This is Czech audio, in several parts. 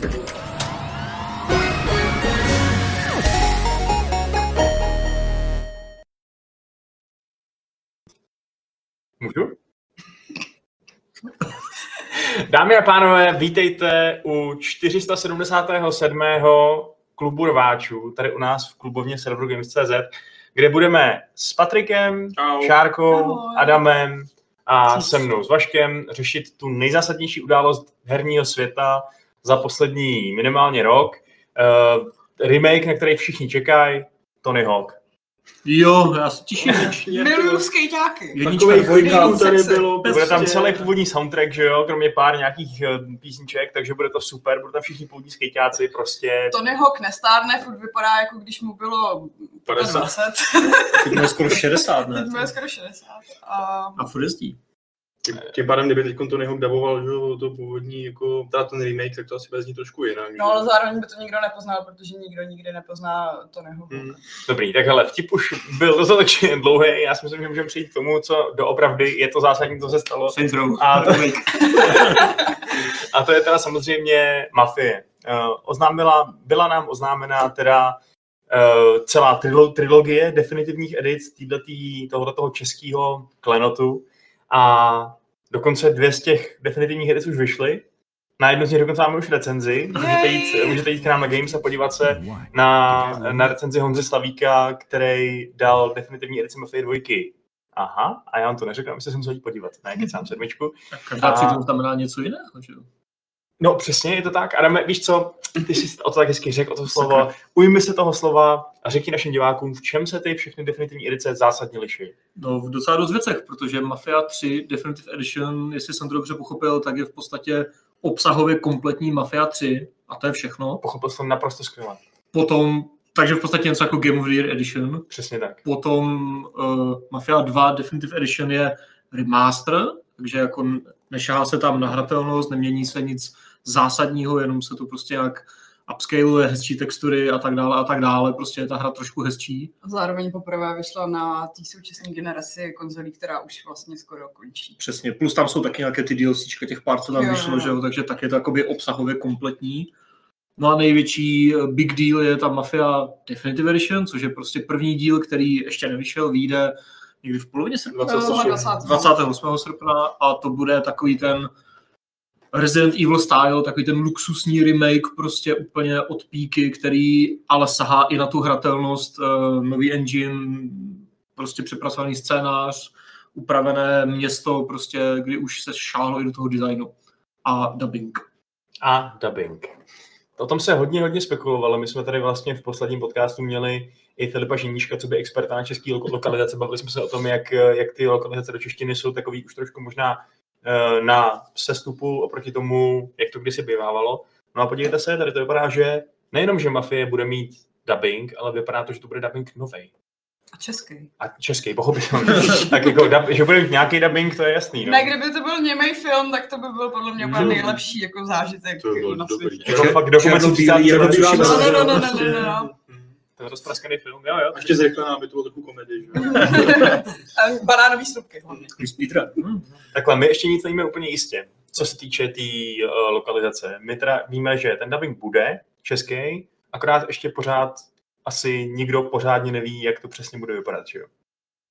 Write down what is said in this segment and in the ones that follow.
Můžu? Dámy a pánové, vítejte u 477. klubu rváčů, tady u nás v klubovně serveru Games.cz, kde budeme s Patrikem, Čau. Šárkou, Ahoj. Adamem a se mnou s Vaškem řešit tu nejzásadnější událost herního světa za poslední minimálně rok. Uh, remake, na který všichni čekají, Tony Hawk. Jo, já se těším. Miluju skejťáky. Jednička, Takových dvojka, tady bylo. Bude tam prostě- celý původní soundtrack, že jo, kromě pár nějakých eh, písniček, takže bude to super, budou tam všichni původní skejťáci, prostě Tony Hawk nestárne, furt vypadá jako když mu bylo 50. 20. Teď skoro 60, ne? Teď skoro 60. A A furt jezdí. Tím- pádem, kdyby teď Tony Hawk daboval, že jo, to původní, jako, teda ten remake, tak to asi bude znít trošku jinak. No ale zároveň by to nikdo nepoznal, protože nikdo nikdy nepozná Tonyho. Hmm. Hmm. dobrý. Tak hele, vtip už byl dostatečně dlouhý, já si myslím, že můžeme přijít k tomu, co doopravdy je to zásadní, co se stalo. Row. A to, a to je teda samozřejmě Mafie. Uh, oznámila, byla nám oznámena teda uh, celá trilo, trilogie definitivních edic týhletý, tohoto českého klenotu a dokonce dvě z těch definitivních edic už vyšly. Na jednu z nich dokonce máme už recenzi. Můžete jít, můžete jít k nám na Games a podívat se na, na recenzi Honzy Slavíka, který dal definitivní edici Mafie 2. Aha, a já vám to neřekl, myslím, že jsem musel jít podívat. Ne, kecám sedmičku. Tak každá A- přitom znamená něco jiného, že jo? No přesně, je to tak. Adame, víš co, ty jsi o to tak hezky řekl, o to slovo. Ujmi se toho slova a řekni našim divákům, v čem se ty všechny definitivní edice zásadně liší. No v docela dost věcech, protože Mafia 3 Definitive Edition, jestli jsem to dobře pochopil, tak je v podstatě obsahově kompletní Mafia 3 a to je všechno. Pochopil jsem naprosto skvěle. Potom, takže v podstatě něco jako Game of the Year Edition. Přesně tak. Potom uh, Mafia 2 Definitive Edition je remaster, takže jako nešahá se tam nahratelnost, nemění se nic zásadního, jenom se to prostě nějak upscaluje, hezčí textury a tak dále a tak dále, prostě je ta hra trošku hezčí. Zároveň poprvé vyšla na té současné generaci konzolí, která už vlastně skoro končí. Přesně, plus tam jsou taky nějaké ty DLCčka těch pár, co tam Jo, vyšlo, jo. že jo, takže tak je to jakoby obsahově kompletní. No a největší eh, big deal je ta Mafia Definitive Edition, což je prostě první díl, který ještě nevyšel, vyjde někdy v polovině srpna. 28. 20. 28. srpna a to bude takový ten Resident Evil style, takový ten luxusní remake prostě úplně od píky, který ale sahá i na tu hratelnost, uh, nový engine, prostě přepracovaný scénář, upravené město, prostě, kdy už se šáhlo i do toho designu a dubbing. A dubbing. O tom se hodně, hodně spekulovalo. My jsme tady vlastně v posledním podcastu měli i Filipa Ženíška, co by experta na český lo- lokalizace. Bavili jsme se o tom, jak, jak ty lokalizace do češtiny jsou takový už trošku možná na sestupu oproti tomu, jak to kdysi bývávalo. No a podívejte se, tady to vypadá, že nejenom, že Mafie bude mít dubbing, ale vypadá to, že to bude dubbing novej. A český. A český, pochopitelně. tak jako, dub, že bude mít nějaký dubbing, to je jasný. No. Ne, kdyby to byl němý film, tak to by byl podle mě úplně No. nejlepší jako zážitek To by bylo na dobrý. světě. Jako fakt dokument z 30. Černobílý, roku. jako No, no, no, no, no, Prostě- no, Ten rozpraskaný film, jo, jo. A ještě zrychlená, aby to bylo trochu komedie, že Banánový slupky hlavně. Chris Peter. Hm. Takhle, my ještě nic nevíme úplně jistě, co se týče té tý, uh, lokalizace. My teda víme, že ten dubbing bude český, akorát ještě pořád asi nikdo pořádně neví, jak to přesně bude vypadat, že jo?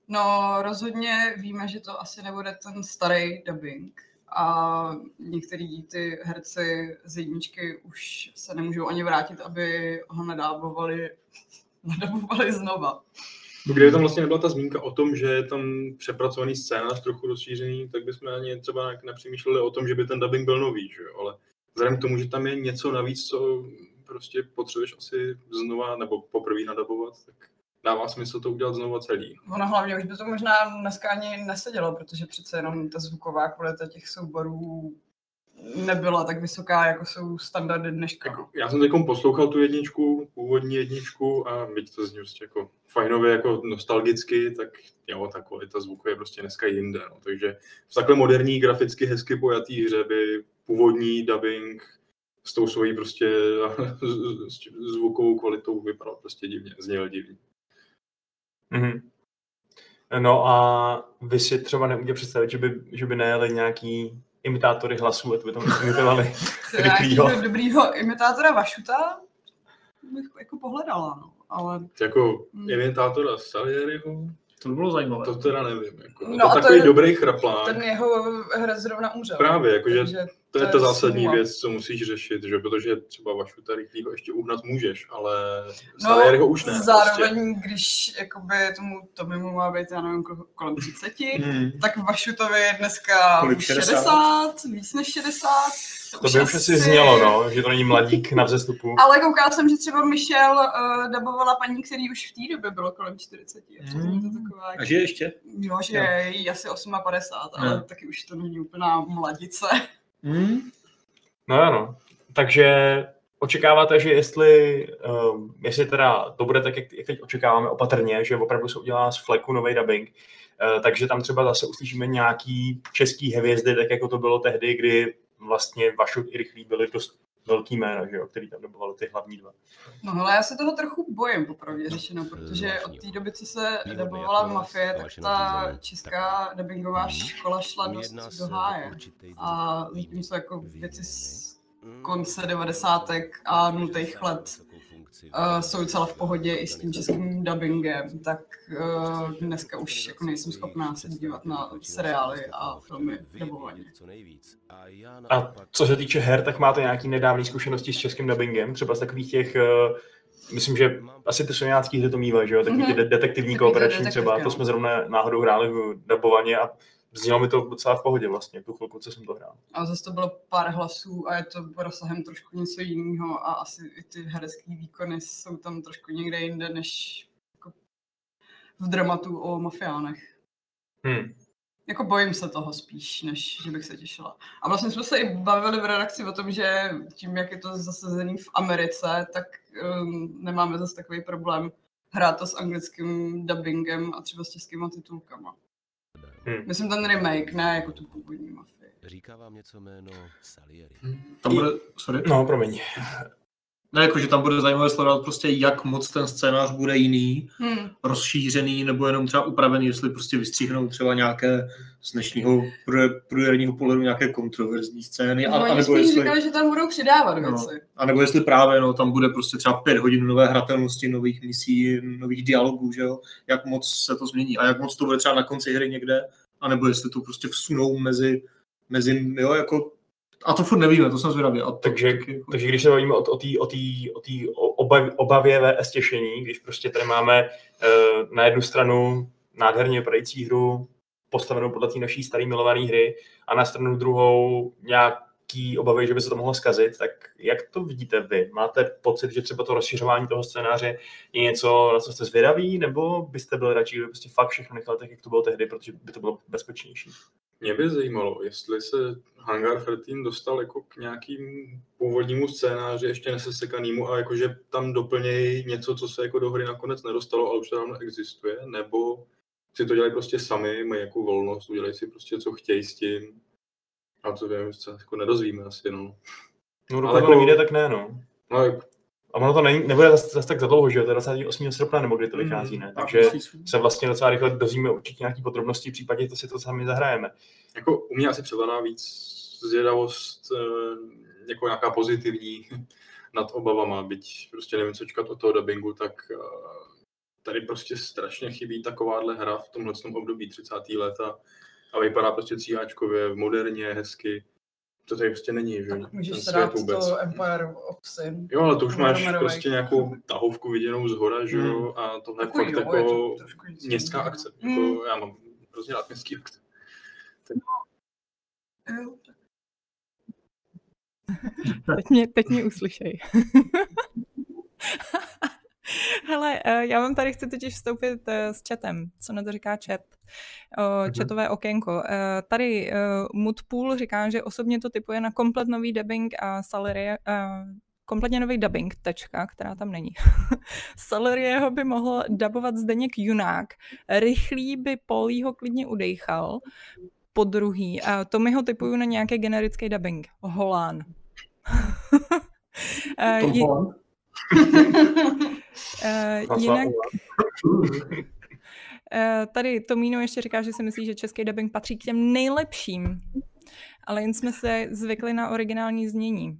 No, rozhodně víme, že to asi nebude ten starý dubbing. A některý ty herci z jedničky už se nemůžou ani vrátit, aby ho nedábovali, nedabovali znova. Kdyby tam vlastně nebyla ta zmínka o tom, že je tam přepracovaný scénář trochu rozšířený, tak bychom ani třeba nepřemýšleli o tom, že by ten dubbing byl nový, že jo? Ale vzhledem k tomu, že tam je něco navíc, co prostě potřebuješ asi znova nebo poprvé nadabovat, tak dává smysl to udělat znova celý. Ono hlavně už by to možná dneska ani nesedělo, protože přece jenom ta zvuková kvalita těch souborů nebyla tak vysoká, jako jsou standardy dneška. Jako, já jsem teď poslouchal tu jedničku, původní jedničku a byť to zní prostě jako fajnově, jako nostalgicky, tak jo, ta kvalita zvuku je prostě dneska jinde. No. Takže v takhle moderní, graficky hezky pojatý hře by původní dubbing s tou svojí prostě z- z- zvukovou kvalitou vypadal prostě divně, zněl divně. Mhm. No a vy si třeba nemůžete představit, že by, že by nejeli nějaký imitátory hlasů, a to by tam imitovali rychlýho. dobrýho imitátora Vašuta bych jako pohledala, no. Ale Jako Hmm. imitátora Salieriho, To by bylo zajímavé. to teda nevím. Jako. No a to to takový je- dobrý chraplák. ten jeho herec zrovna umřel. Právě, jakože Takže To je To ta zásadní smůla. věc, co musíš řešit, že protože třeba Vašuta rychlýho ještě uhnat můžeš, ale No, Salieriho už ne. zároveň, když jakoby tomu Tomimu má být, já nevím, ko- kolem 30, Hmm. tak Vašutovi je dneska Kolik, už 60? 60, víc než 60. To by už asi znělo, no, že to není mladík na vzestupu. Ale koukala jsem, že třeba Michelle uh, dabovala paní, který už v té době bylo kolem 40. A přitom je to Hmm. taková, A že ještě? jo, že je jí asi 58, ale Jo. taky už to není úplná mladice. Hmm. No ano. Takže očekáváte, že jestli, um, jestli teda to bude tak, jak, jak teď očekáváme opatrně, že opravdu se udělá z fleku nový dubbing, uh, takže tam třeba zase uslyšíme nějaký český hvězdy, tak jako to bylo tehdy, kdy vlastně Vašut i Rychlý byli dost velký jména, že jo, který tam dobovali ty hlavní dva. No ale já se toho trochu bojím, popravdě řečeno, protože od té doby, co se dabovala Mafie, tak ta česká dubbingová škola šla dost do háje. A zatímco jako věci z konce 90. a 0. let uh, jsou docela v pohodě i s tím českým dubbingem, tak uh, dneska už jako nejsem schopná se dívat na seriály a filmy dubovaně. A co se týče her, tak máte nějaký nedávné zkušenosti s českým dubbingem, třeba z takových těch, uh, myslím, že asi ty soňácký hry to mývají, že jo, takový ty Mhm. de- detektivní kooperační třeba, no. to jsme zrovna náhodou hráli v dubovaně a znělo mi to docela v pohodě vlastně, tu chvilku, co jsem to hrál. A zase to bylo pár hlasů a je to rozsahem trošku něco jiného a asi i ty herecké výkony jsou tam trošku někde jinde, než jako v dramatu o mafiánech. Hmm. Jako bojím se toho spíš, než že bych se těšila. A vlastně jsme se i bavili v redakci o tom, že tím, jak je to zasazený v Americe, tak um, nemáme zase takový problém hrát to s anglickým dubbingem a třeba s českýma titulkama. Hmm. Myslím ten remake, ne jako tu původní mafii. Říká vám něco jméno Salieri? Tam bude, sorry. No, promiň. Ne, jako, že tam bude zajímavé sledovat prostě, jak moc ten scénář bude jiný, Hmm. rozšířený, nebo jenom třeba upravený, jestli prostě vystříhnou třeba nějaké z dnešního průje- průjerního pohledu nějaké kontroverzní scény, a, No, a oni nebo jestli, říkali, že tam budou přidávat No. věci. a nebo jestli právě no, tam bude prostě třeba pět hodin nové hratelnosti, nových misí, nových dialogů, že jo? jak moc se to změní a jak moc to bude třeba na konci hry někde, a nebo jestli to prostě vsunou mezi, mezi jo, jako a to furt nevíme, to jsem zvědavý. A to, Takže, taky jako, takže když se bavíme o, o té o tý, o tý obav, obavě VS těšení, když prostě tady máme uh, na jednu stranu nádherně vypadající hru, postavenou podle té naší staré milované hry, a na stranu druhou nějaký obavy, že by se to mohlo zkazit, tak jak to vidíte vy? Máte pocit, že třeba to rozšiřování toho scénáře je něco, na co jste zvědaví, nebo byste byli radši, kdyby prostě fakt všechno nechali tak, jak to bylo tehdy, protože by to bylo bezpečnější? Mě by zajímalo, jestli se Hangar 13 dostal jako k nějakým původnímu scénáři ještě nesesekanému a jakože tam doplnějí něco, co se jako do hry nakonec nedostalo, ale už dávno existuje, nebo si to dělají prostě sami, mají jako volnost, udělají si prostě, co chtějí s tím. A to vím, se jako nedozvíme asi, no. No, dokud Ale to jako- nevíde, tak ne, no. No, A ono to není, nebude zase, zase tak za dlouho, že jo? To je 28. srpna, nebo kdy to Mm, vychází, ne? tak Takže se vlastně docela rychle dozvíme určitě nějaké podrobnosti, v případě, že to si to sami zahrajeme. jako u mě asi převládá víc zvědavost, eh, jako nějaká pozitivní nad obavama, byť prostě nevím, co čekat od toho dubbingu, tak eh, tady prostě strašně chybí takováhle hra v tomhle období 30. let a, a vypadá prostě tříáčkově, moderně, hezky. To tady prostě není, že? Tak můžeš se dát to Empire of Sin. Jo, ale to už máš Romanovej. prostě nějakou tahovku viděnou z hora, že jo, a tohle je Takový fakt jo, je jako to trošku něco městská akce. Mm. Jako, já mám hrozně rád městský akce. Jo. Teď mě, teď mě uslyšej. Hele, eh, já vám tady chci totiž vstoupit eh, s chatem, co na to říká chat. Mhm. Chatové okénko. Eh, Tady Moodpool říká, že osobně to typuje na komplet nový dubbing a salary, kompletně nový dubbing, tečka, která tam není. Salariého by mohl dabovat Zdeněk Junák, rychlý by Polího klidně udejchal, po druhý. A to mi ho typuju na nějaký generický dubbing. Holán. Tom je- Eh, François jinak eh, tady Tomíno ještě říká, že si myslí, že český dubbing patří k těm nejlepším. ale jen jsme se zvykli na originální znění.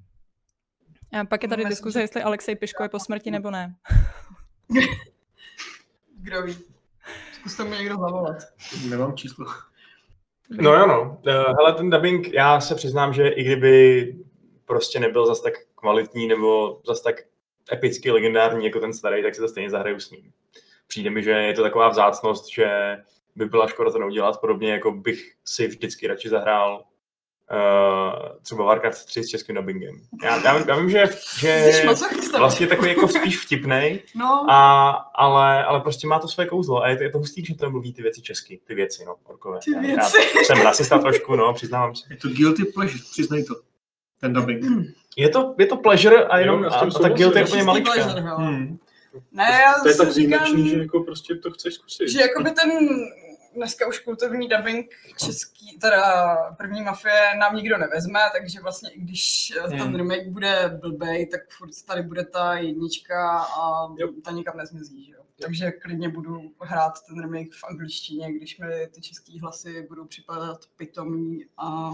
A pak je tady Myslím, diskuze, že- jestli Alexej Piško je po smrti nebo ne. Kdo ví. Zkuste mu někdo zavolat. Nemám číslo. No jo, no. Eh, Hele, ten dubbing, já se přiznám, že i kdyby prostě nebyl zas tak kvalitní nebo zas tak epicky legendární jako ten starý, tak si to stejně zahraju s ním. Přijde mi, že je to taková vzácnost, že by byla škoda to neudělat, podobně jako bych si vždycky radši zahrál uh, třeba Warcraft 3 s českým dubbingem. Já, já, já vím, že, že vlastně takový jako spíš vtipnej, No, a, ale, ale prostě má to své kouzlo a je to, je to hustý, že to mluví ty věci česky, ty věci, no, orkové. Ty Já- věci. Já jsem rasista trošku, no, přiznávám se. Je to guilty pleasure, přiznej to. Ten dubbing. Je to, je to pleasure a jenom, Jo, a, a ta souhlasím. guilt je úplně pleasure, maličká. hele. Hmm. Ne, já To je si tak výjimečný, že jako prostě to chceš zkusit. že jakoby ten dneska už kultovní dubbing český, teda první mafie nám nikdo nevezme, takže vlastně i když ten Hmm. remake bude blbej, tak furt tady bude ta jednička a Jo. ta nikam nezmizí, že jo. Takže klidně budu hrát ten remake v angličtině, když mi ty český hlasy budou připadat pitomí a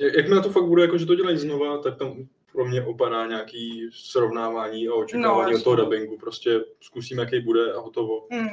Jak- Jakmile to fakt bude, jako, že to dělají znova, tak tam pro mě opadá nějaký srovnávání a očekávání No, od toho dubbingu. Prostě zkusím, jaký bude a hotovo. hm,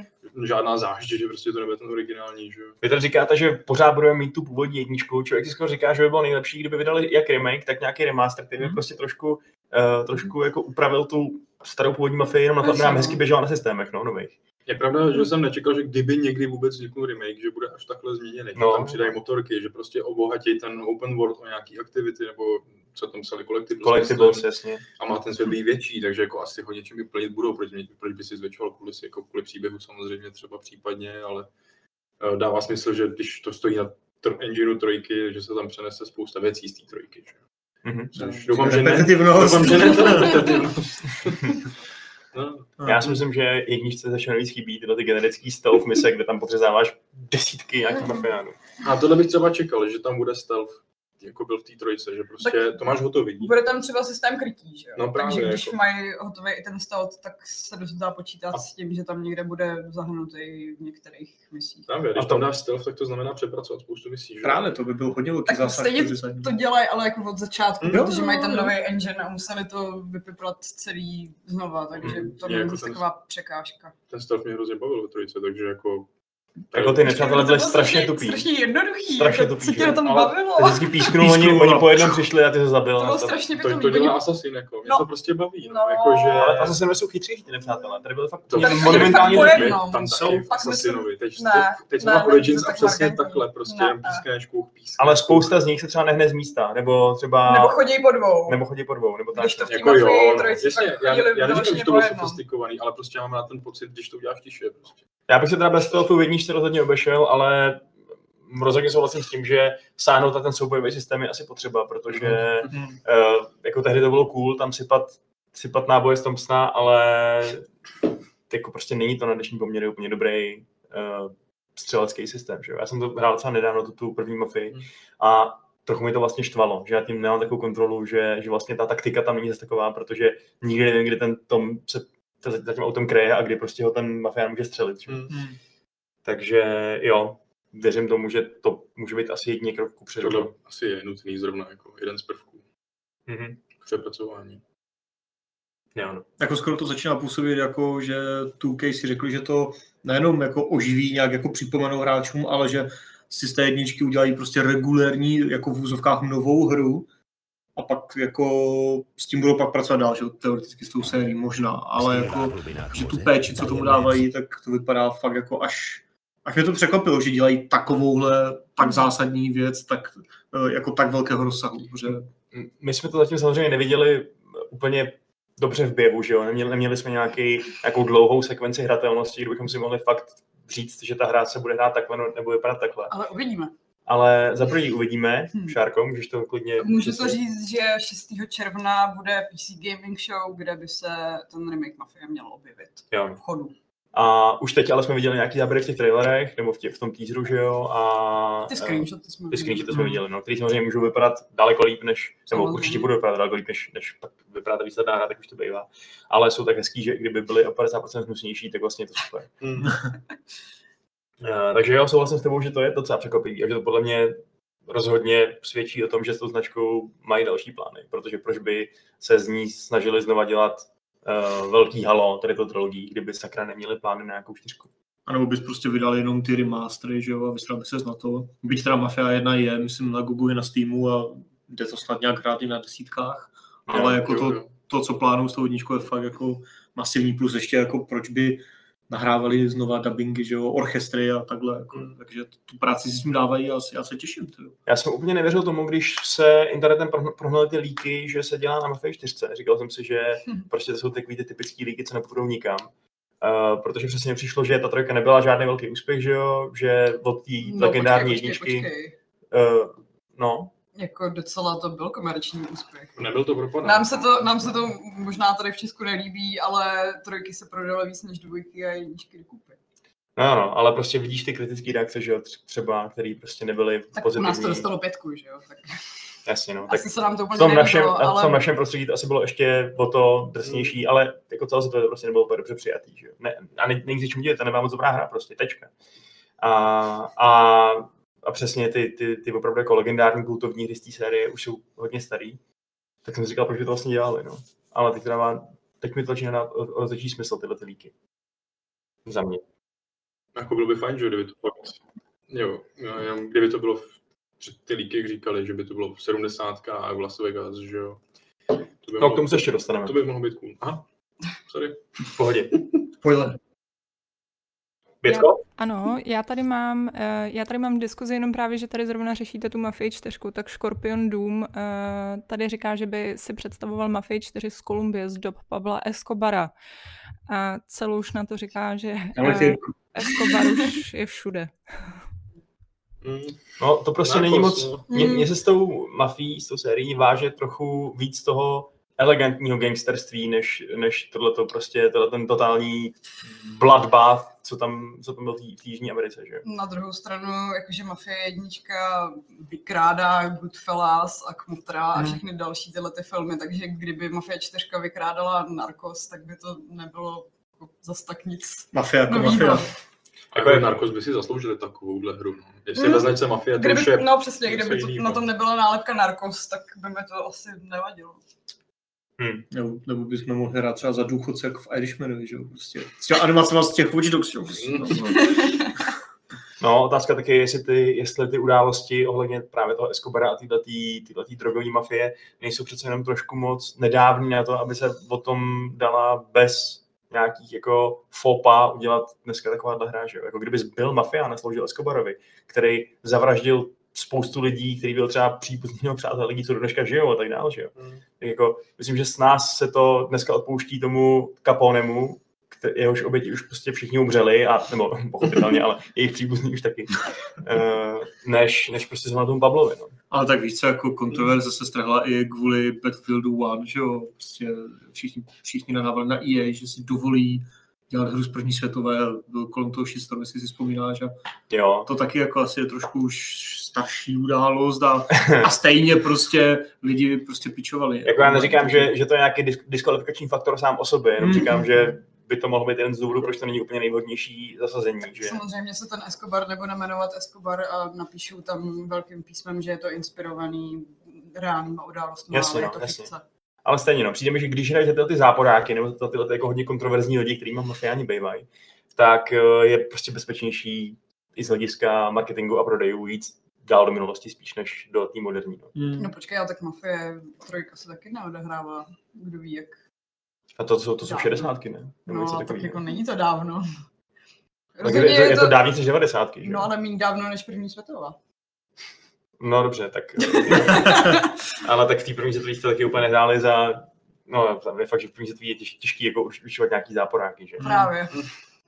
Žádná záště, že prostě to nebude ten originální, že jo. Vy tady říkáte, že pořád budeme mít tu původní jedničku. Člověk si skoro říká, že by bylo nejlepší, kdyby vydali jak remake, tak nějaký remaster, který by Mhm. prostě trošku, uh, trošku jako upravil tu starou původní mafii, jenom na to, aby Jasně, nám hezky běžela na systémech, no, nových. Je pravda, že jsem nečekal, že kdyby někdy vůbec vzniknul remake, že bude až takhle změněný. No. Tam přidají motorky, že prostě obohatí ten open world o nějaký aktivity, nebo co tam psali, Collectibles, myslím, jasně. a má ten svět být větší, takže jako asi ho něčím vyplnit budou, proč, mě- proč by si zvětšoval kvůli, si- jako kvůli příběhu samozřejmě třeba případně, ale eh, dává smysl, že když to stojí na tr- engineu trojky, že se tam přenese spousta věcí z té trojky. Že? Mhm. Což doufám, že ne. Doufám, že ne. no, Já si myslím, že jedničce začne nejvíc chybí tyhle ty generický stealth mise, kde tam podřezáváš desítky nějakých mafiánů. a tohle bych třeba čekal, že tam bude stealth, jako byl v té trojce, že prostě to máš hotový. bude tam třeba systém krytí, že jo. No právě, Takže když jako- mají hotový i ten stealth, tak se dost dá počítat A- s tím, že tam někde bude zahrnutý v některých misích. Právě, když A to- tam dáš stealth, tak to znamená přepracovat spoustu misí. Že? Právě to by byl hodně velký Tak zásah. stejně to dělají, ale jako od začátku, Mm. protože mají ten nový engine a museli to vypiplat celý znova, takže Mm. to Je není jako taková překážka. Ten stealth mě hrozně bavil ve trojce, takže jako... Jako ty nepřátelé byly To strašně tupý. Strašně jednoduchý. Strašně jako, tupý, Co tě že? na tom Ale bavilo? Ty vždycky písknul, oni, Písknul, oni no. po jednom přišli a ty se zabil. To bylo to- strašně To, pitomý. to dělá Oni- Assassin, jako. Mě No. to prostě baví, no. No. Jako, že... Ale Assassinovi jsou chytřejší ty nepřátelé. Tady byly fakt To- tupý. pojednou. tam jsou- Assassinovi. Teď, teď, jsme na Origins to a tak přesně takhle, prostě jen ne. pískneš, kouch, pískneš. Ale spousta z nich se třeba nehne z místa, nebo třeba... Nebo chodí po dvou. nebo chodí po dvou, nebo tak. To Jako jo, no, já, neříkám, že to bylo sofistikovaný, ale prostě mám na ten pocit, když to uděláš tiše. Prostě. Já bych se teda bez toho v jedničce rozhodně obešel, ale rozhodně souhlasím s tím, že sáhnout na ten soubojový systém je asi potřeba, protože Mhm. uh, jako tehdy to bylo cool tam sypat, sypat náboje z Thompsona, ale jako prostě není to na dnešní poměry úplně dobrý uh, střelecký systém. Že? Já jsem to hrál docela nedávno, tu, tu první mafii, Hmm. a trochu mi to vlastně štvalo, že já tím nemám takovou kontrolu, že, že vlastně ta taktika tam není zase taková, protože nikdy nevím, kdy ten Tom se za tím autem kreje a kdy prostě ho ten mafián může střelit. Že? Hmm. Takže jo, věřím tomu, že to může být asi jedině krok kupředu. Tohle asi je nutný zrovna jako jeden z prvků Mhm. k přepracování. Jo, no. Jako skoro to začíná působit jako, že 2K si řekli, že to nejenom jako oživí, nějak jako připomenou hráčům, ale že si z té jedničky udělají prostě regulérní, jako v úzovkách novou hru a pak jako s tím budou pak pracovat dál, že teoreticky s tou sérií možná, ale jako, že tu péči, co tomu dávají, tak to vypadá fakt jako až, až mě to překvapilo, že dělají takovouhle tak zásadní věc, tak eh, jako tak velkého rozsahu, že My jsme to zatím samozřejmě neviděli úplně dobře v běhu, že jo? Neměli, neměli jsme nějaký, nějakou dlouhou sekvenci hratelnosti, kde bychom si mohli fakt říct, že ta hra se bude hrát takhle nebo vypadat takhle. Ale uvidíme. Ale za první uvidíme, Hmm. Šárko, můžeš to klidně... Můžu to říct, že 6. června bude PC Gaming Show, kde by se ten remake Mafie měl objevit Jo. v chodu. A už teď ale jsme viděli nějaký záběry v těch trailerech, nebo v, tě, v tom teaseru, že jo? A, Ty screenshoty jsme Ty screenshoty viděli. jsme viděli, no, který samozřejmě můžou vypadat daleko líp, než, nebo určitě budou vypadat daleko líp, než, než pak vypadá ta výsledná hra, tak už to bývá. Ale jsou tak hezký, že i kdyby byly o 50% hnusnější, tak vlastně je to super. Uh, takže jo, souhlasím s tebou, že to je docela překvapivý a že to podle mě rozhodně svědčí o tom, že s tou značkou mají další plány, protože proč by se z ní snažili znova dělat uh, velký halo, tedy to trilogii, kdyby sakra neměli plány na nějakou čtyřku. A nebo bys prostě vydal jenom ty remastery, že jo, a vysral by ses na to. Byť teda Mafia 1 je, myslím, na Google i na Steamu a jde to snad nějak rád i na desítkách. Ale jako jo, to, jo. to, co plánují s tou jedničkou, je fakt jako masivní plus ještě jako proč by nahrávali znova dubbingy, že jo, orchestry a takhle, jako, takže tu práci si s tím dávají a já se- těším. Tyjo. Já jsem úplně nevěřil tomu, když se internetem prohn- prohnaly ty líky, že se dělá na Mafia 4. Říkal jsem si, že prostě to jsou takový ty typický líky, co nepůjdou nikam. Uh, protože přesně mi přišlo, že ta trojka nebyla žádný velký úspěch, že jo, že od té No, legendární počkej, jedničky, Počkej, Uh, no, Jako docela to byl komerční úspěch. Nebyl to propadá. Nám se, to, nám se to možná tady v Česku nelíbí, ale trojky se prodaly víc než dvojky a jedničky dokupy. no, no, ale prostě vidíš ty kritické reakce, že jo, tř- třeba, které prostě nebyly Tak u nás to pozitivní. dostalo pětku, že jo? Tak Jasně, no. Tak asi se nám to v úplně tom, našem, nelíbilo, ale... v tom našem prostředí to asi bylo ještě o to drsnější, ale jako celé to prostě nebylo úplně dobře přijatý. Že? jo. Ne, a ne, není se čemu dělat, to nebyla moc dobrá hra, prostě, tečka. A, a, a přesně ty, ty, ty opravdu jako legendární kultovní hry z té série už jsou hodně starý. Tak jsem si říkal, proč by to vlastně dělali, no. Ale teď, má, teď mi to začíná dát o rozličný smysl, tyhle ty líky. Za mě. Jako bylo by fajn, že kdyby to fakt, jo, jo, jenom kdyby to bylo, v, před ty líky jak říkali, že by to bylo v 70 a v Las Vegas, že jo. To by, No, k tomu se ještě dostaneme. to by mohlo být cool. Aha, sorry. V pohodě. Spoiler. Pětko? Ano, já tady mám, eh, já tady mám diskuzi jenom právě, že tady zrovna řešíte tu Mafii 4, tak Scorpion Doom eh, tady říká, že by si představoval Mafii 4 z Kolumbie z dob Pabla Escobara. A celou už na to říká, že eh, Escobar už je všude. Mm, No, to prostě Narcos, není moc... no. Mě, Mm. se s tou mafií, s tou sérií váže trochu víc toho elegantního gangsterství, než, než tohleto prostě, tohle ten totální bloodbath, co tam, co tam byl v v Jižní Americe, že na druhou stranu, jakože Mafie jednička vykrádá Goodfellas a Kmutra a Mhm. všechny další tyhle ty filmy, takže kdyby Mafia 4 vykrádala Narcos, tak by to nebylo jako zas tak nic mafia jako novýho. mafia. A jako Narcos by si zasloužili takovouhle hru. No. Jestli Mm. ve značce Mafie, to Kdyby, už je no přesně, kdyby to, na tom nebyla nálepka Narcos, tak by mi to asi nevadilo. Nebo, nebo bychom mohli hrát třeba za důchodce jako v Irishmanovi, že jo, prostě. S těma animacema z těch Watch Dogs, jo. prostě. Mm. No, otázka taky je, jestli ty, jestli ty události ohledně právě toho Escobara a této drogové mafie nejsou přece jenom trošku moc nedávný na to, aby se o tom dala bez nějakých jako fopa udělat dneska takováhle hra, že jo? Jako kdyby byl mafia nesloužil Escobarovi, který zavraždil spoustu lidí, který byl třeba příbuzný nebo přátel lidí, co do dneška žijou a tak dále, že jo. Mm. Tak jako, myslím, že s nás se to dneska odpouští tomu Caponemu, kte- jehož oběti už prostě všichni umřeli, a, nebo pochopitelně, ale jejich příbuzní už taky, uh, než, než prostě zrovna tomu Pablovi. No. Ale tak víš co, jako kontroverze se strhla i kvůli Battlefieldu 1, že jo, prostě všichni, všichni nadávali na EA, že si dovolí dělat hru z první světové, byl kolem toho shitstorm, jestli si vzpomínáš, a Jo, to taky jako asi je trošku už starší událost a, a stejně prostě lidi prostě pičovali. jako já neříkám, že, že to je nějaký disk- diskvalifikační faktor sám o sobě, jenom Mm. říkám, že by to mohlo být jeden z důvodů, proč to není úplně nejvhodnější zasazení. Že? Samozřejmě se ten Escobar nebude jmenovat Escobar a napíšou tam velkým písmem, že je to inspirovaný reálnýma událostmi, Jasně, ale je no, to jasně. fikce. Ale stejně, no, přijde mi, že když hrajete ty záporáky, nebo tyhle, tyhle jako hodně kontroverzní lidi, kterými mafiáni bývají, tak eh, je prostě bezpečnější i z hlediska marketingu a prodejů jít dál do minulosti spíš než do té moderní. No. Hmm. No počkej, ale tak Mafie trojka se taky neodehrává, kdo ví jak. A to, jsou, to jsou. 60 ne? Nebo No, tak jako není to dávno. Tak je, to, je to dávnější než 90. Že? No ale méně dávno než první světová. No dobře, tak... ale tak v té první světové to taky úplně nehráli za... No, je fakt, že v první světové je těž, těžký jako už, užívat nějaký záporáky, že? Právě.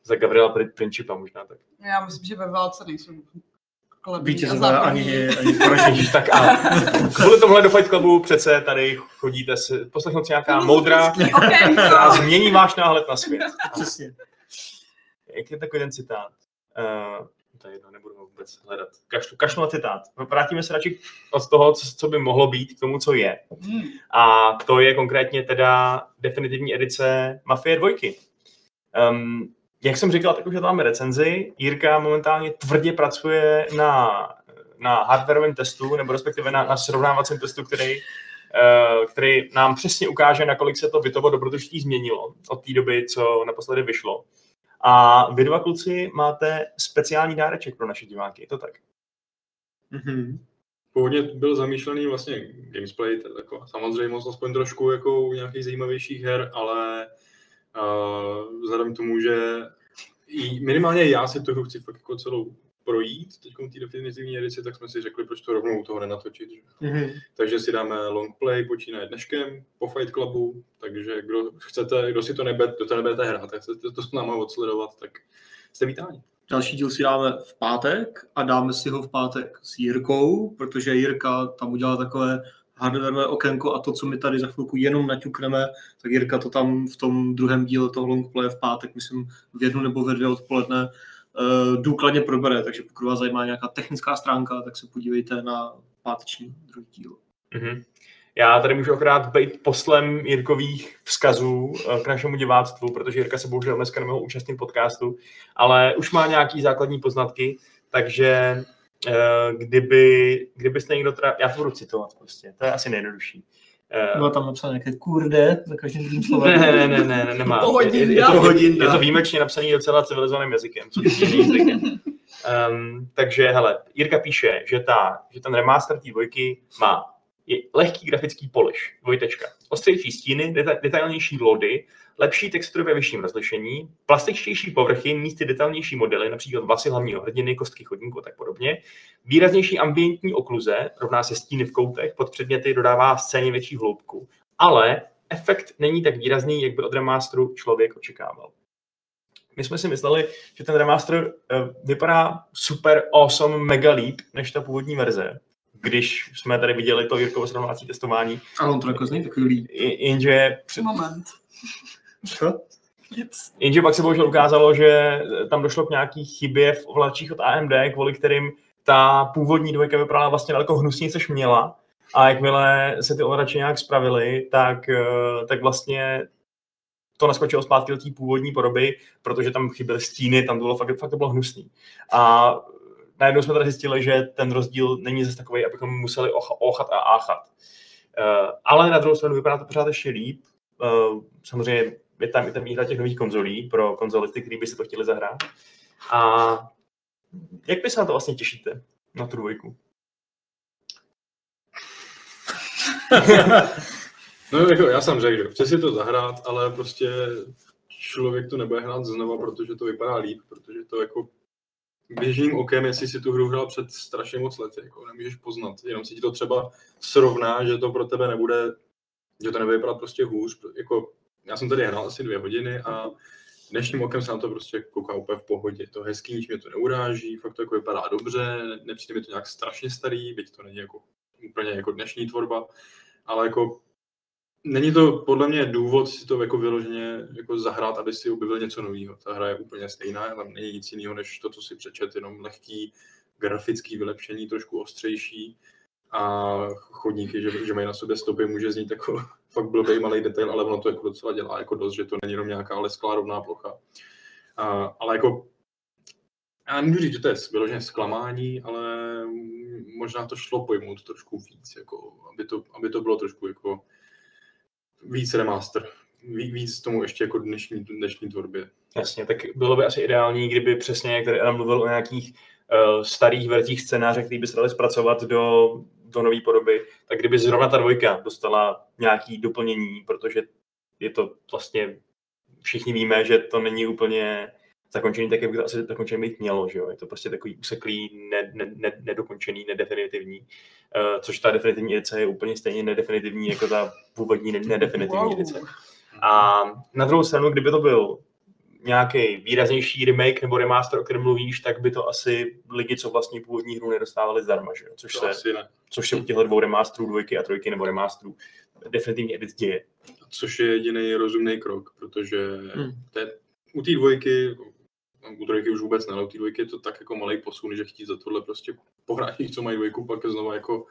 Za Gabriela Pri- Principa možná tak. Já myslím, že ve válce nejsou Vítězové ani, ani poražení. Ježíš, tak a kvůli tomuhle do Fight Clubu přece tady chodíte si, poslechnout si nějaká moudra, která změní váš náhled na svět. Přesně. Jak je takový ten citát? Uh, to je jedno, nebudu ho vůbec hledat. Kašlu, kašlu na citát. Vrátíme se radši od toho, co, co by mohlo být, k tomu, co je. Hmm. A to je konkrétně teda definitivní edice Mafie 2. Um, jak jsem říkal, tak už tam máme recenzi. Jirka momentálně tvrdě pracuje na na hardwareovém testu, nebo respektive na, na srovnávacím testu, který, uh, který nám přesně ukáže, nakolik se to bytovo dobrodružství změnilo od té doby, co naposledy vyšlo. A vy dva kluci máte speciální dáreček pro naše diváky, je to tak? Mm-hmm. Původně byl zamýšlený vlastně gamesplay, to je taková samozřejmost, aspoň trošku jako u nějakých zajímavějších her, ale uh, vzhledem k tomu, že minimálně já si hru chci fakt jako celou projít teď té definitivní edici, tak jsme si řekli, proč to rovnou u toho nenatočit. Že? Mm-hmm. Takže si dáme long play, počínaje dneškem po Fight Clubu, takže kdo chcete, kdo si to nebe, kdo to nebudete hrát, tak chcete to s náma odsledovat, tak jste vítáni. Další díl si dáme v pátek a dáme si ho v pátek s Jirkou, protože Jirka tam udělala takové hardwareové okénko a to, co my tady za chvilku jenom naťukneme, tak Jirka to tam v tom druhém díle toho longplay v pátek, myslím v jednu nebo ve dvě odpoledne, důkladně probere, takže pokud vás zajímá nějaká technická stránka, tak se podívejte na páteční druhý díl. Mm-hmm. Já tady můžu akorát být poslem Jirkových vzkazů eh, k našemu diváctvu, protože Jirka se bohužel dneska nemohl účastnit podcastu, ale už má nějaký základní poznatky, takže eh, kdyby, kdybyste někdo teda, já to budu citovat prostě, to je asi nejjednodušší. Bylo tam napsané nějaké kurde za každým druhým slovem. Ne, ne, ne, ne, ne nemá. Je, je, je, to, je to výjimečně napsaný docela civilizovaným jazykem, což je jiný um, takže hele, Jirka píše, že, ta, že ten remaster té dvojky má je lehký grafický polish, dvojtečka. Ostřejší stíny, deta- detailnější lody, lepší textury ve vyšším rozlišení, plastičtější povrchy, místy detailnější modely, například vlasy hlavního hrdiny, kostky chodníku a tak podobně, výraznější ambientní okluze, rovná se stíny v koutech, pod předměty dodává scéně větší hloubku. Ale efekt není tak výrazný, jak by od remasteru člověk očekával. My jsme si mysleli, že ten remaster uh, vypadá super, awesome, mega líp než ta původní verze když jsme tady viděli to Jirkovo srovnávací testování. Ale on to jako zní takový líp. Jenže... Moment. Co? Jenže pak se bohužel ukázalo, že tam došlo k nějaký chybě v ovladačích od AMD, kvůli kterým ta původní dvojka vypadala vlastně daleko hnusněji, než měla. A jakmile se ty ovladače nějak spravily, tak, eh, tak vlastně to naskočilo zpátky do té původní podoby, protože tam chyběly stíny, tam to bylo fakt, fakt to bylo hnusný. A najednou jsme tady zjistili, že ten rozdíl není zase takový, abychom museli ochat a áchat. Uh, ale na druhou stranu vypadá to pořád ještě líp. Uh, samozřejmě je tam i ten výhled těch nových konzolí pro konzolisty, kteří by si to chtěli zahrát. A jak vy se na to vlastně těšíte, na tu dvojku? no jako já jsem řekl, že chci si to zahrát, ale prostě člověk to nebude hrát znova, protože to vypadá líp, protože to jako běžným okem, jestli si tu hru hrál před strašně moc lety, jako nemůžeš poznat, jenom si ti to třeba srovná, že to pro tebe nebude, že to nebude vypadat prostě hůř, jako já jsem tady hrál asi dvě hodiny a dnešním okem se na to prostě kouká úplně v pohodě. To hezký, nic mě to neuráží, fakt to jako vypadá dobře, nepřijde mi to nějak strašně starý, byť to není jako úplně jako dnešní tvorba, ale jako Není to podle mě důvod si to jako vyloženě jako zahrát, aby si objevil něco nového. Ta hra je úplně stejná, tam není nic jiného, než to, co si přečet, jenom lehký grafický vylepšení, trošku ostřejší a chodníky, že, že mají na sobě stopy, může znít jako fakt blbý malý detail, ale ono to jako docela dělá jako dost, že to není jenom nějaká lesklá rovná plocha. A, ale jako já nemůžu říct, že to je vyloženě zklamání, ale možná to šlo pojmout trošku víc, jako, aby, to, aby to bylo trošku jako víc remaster, víc tomu ještě jako dnešní, dnešní tvorbě. Jasně, tak bylo by asi ideální, kdyby přesně, jak tady Adam mluvil o nějakých uh, starých verzích scénáře, který by se dali zpracovat do, do nové podoby, tak kdyby zrovna ta dvojka dostala nějaký doplnění, protože je to vlastně, všichni víme, že to není úplně zakončený tak, jak by to asi zakončený být mělo, že jo? Je to prostě takový useklý, ne, ne, ne, nedokončený, nedefinitivní, uh, což ta definitivní edice je úplně stejně nedefinitivní jako ta původní nedefinitivní wow. edice. A na druhou stranu, kdyby to byl nějaký výraznější remake nebo remaster, o kterém mluvíš, tak by to asi lidi, co vlastně původní hru nedostávali zdarma, že jo? Což, to se, což se u těchto dvou remasterů, dvojky a trojky nebo remasterů definitivně edit děje. Což je jediný rozumný krok, protože hmm. u té dvojky u trojky už vůbec ne, u té dvojky je to tak jako malý posun, že chtít za tohle prostě pohrát co mají dvojku, pak znova jako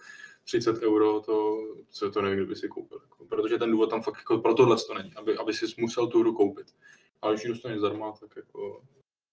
30 euro, to, co to nevím, kdyby si koupil. Jako, protože ten důvod tam fakt jako pro tohle to není, aby, aby si musel tu hru koupit. Ale když ji dostaneš zdarma, tak jako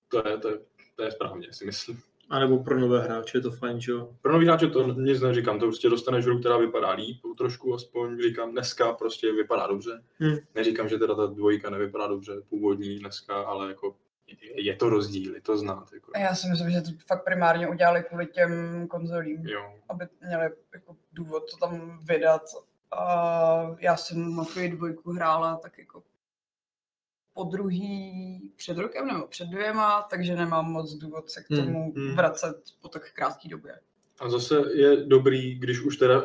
to je, to je, to je správně, si myslím. A nebo pro nové hráče je to fajn, že jo? Pro nový hráče to nic neříkám, to prostě dostaneš hru, která vypadá líp, trošku aspoň říkám, dneska prostě vypadá dobře. Hmm. Neříkám, že teda ta dvojka nevypadá dobře, původní dneska, ale jako je- to rozdíl, je to znát. Jako. Já si myslím, že to fakt primárně udělali kvůli těm konzolím, Jo. aby měli jako důvod to tam vydat. A já jsem Mafii dvojku hrála tak jako po druhý před rokem nebo před dvěma, takže nemám moc důvod se k Hmm, tomu hmm. vracet po tak krátké době. A zase je dobrý, když už teda,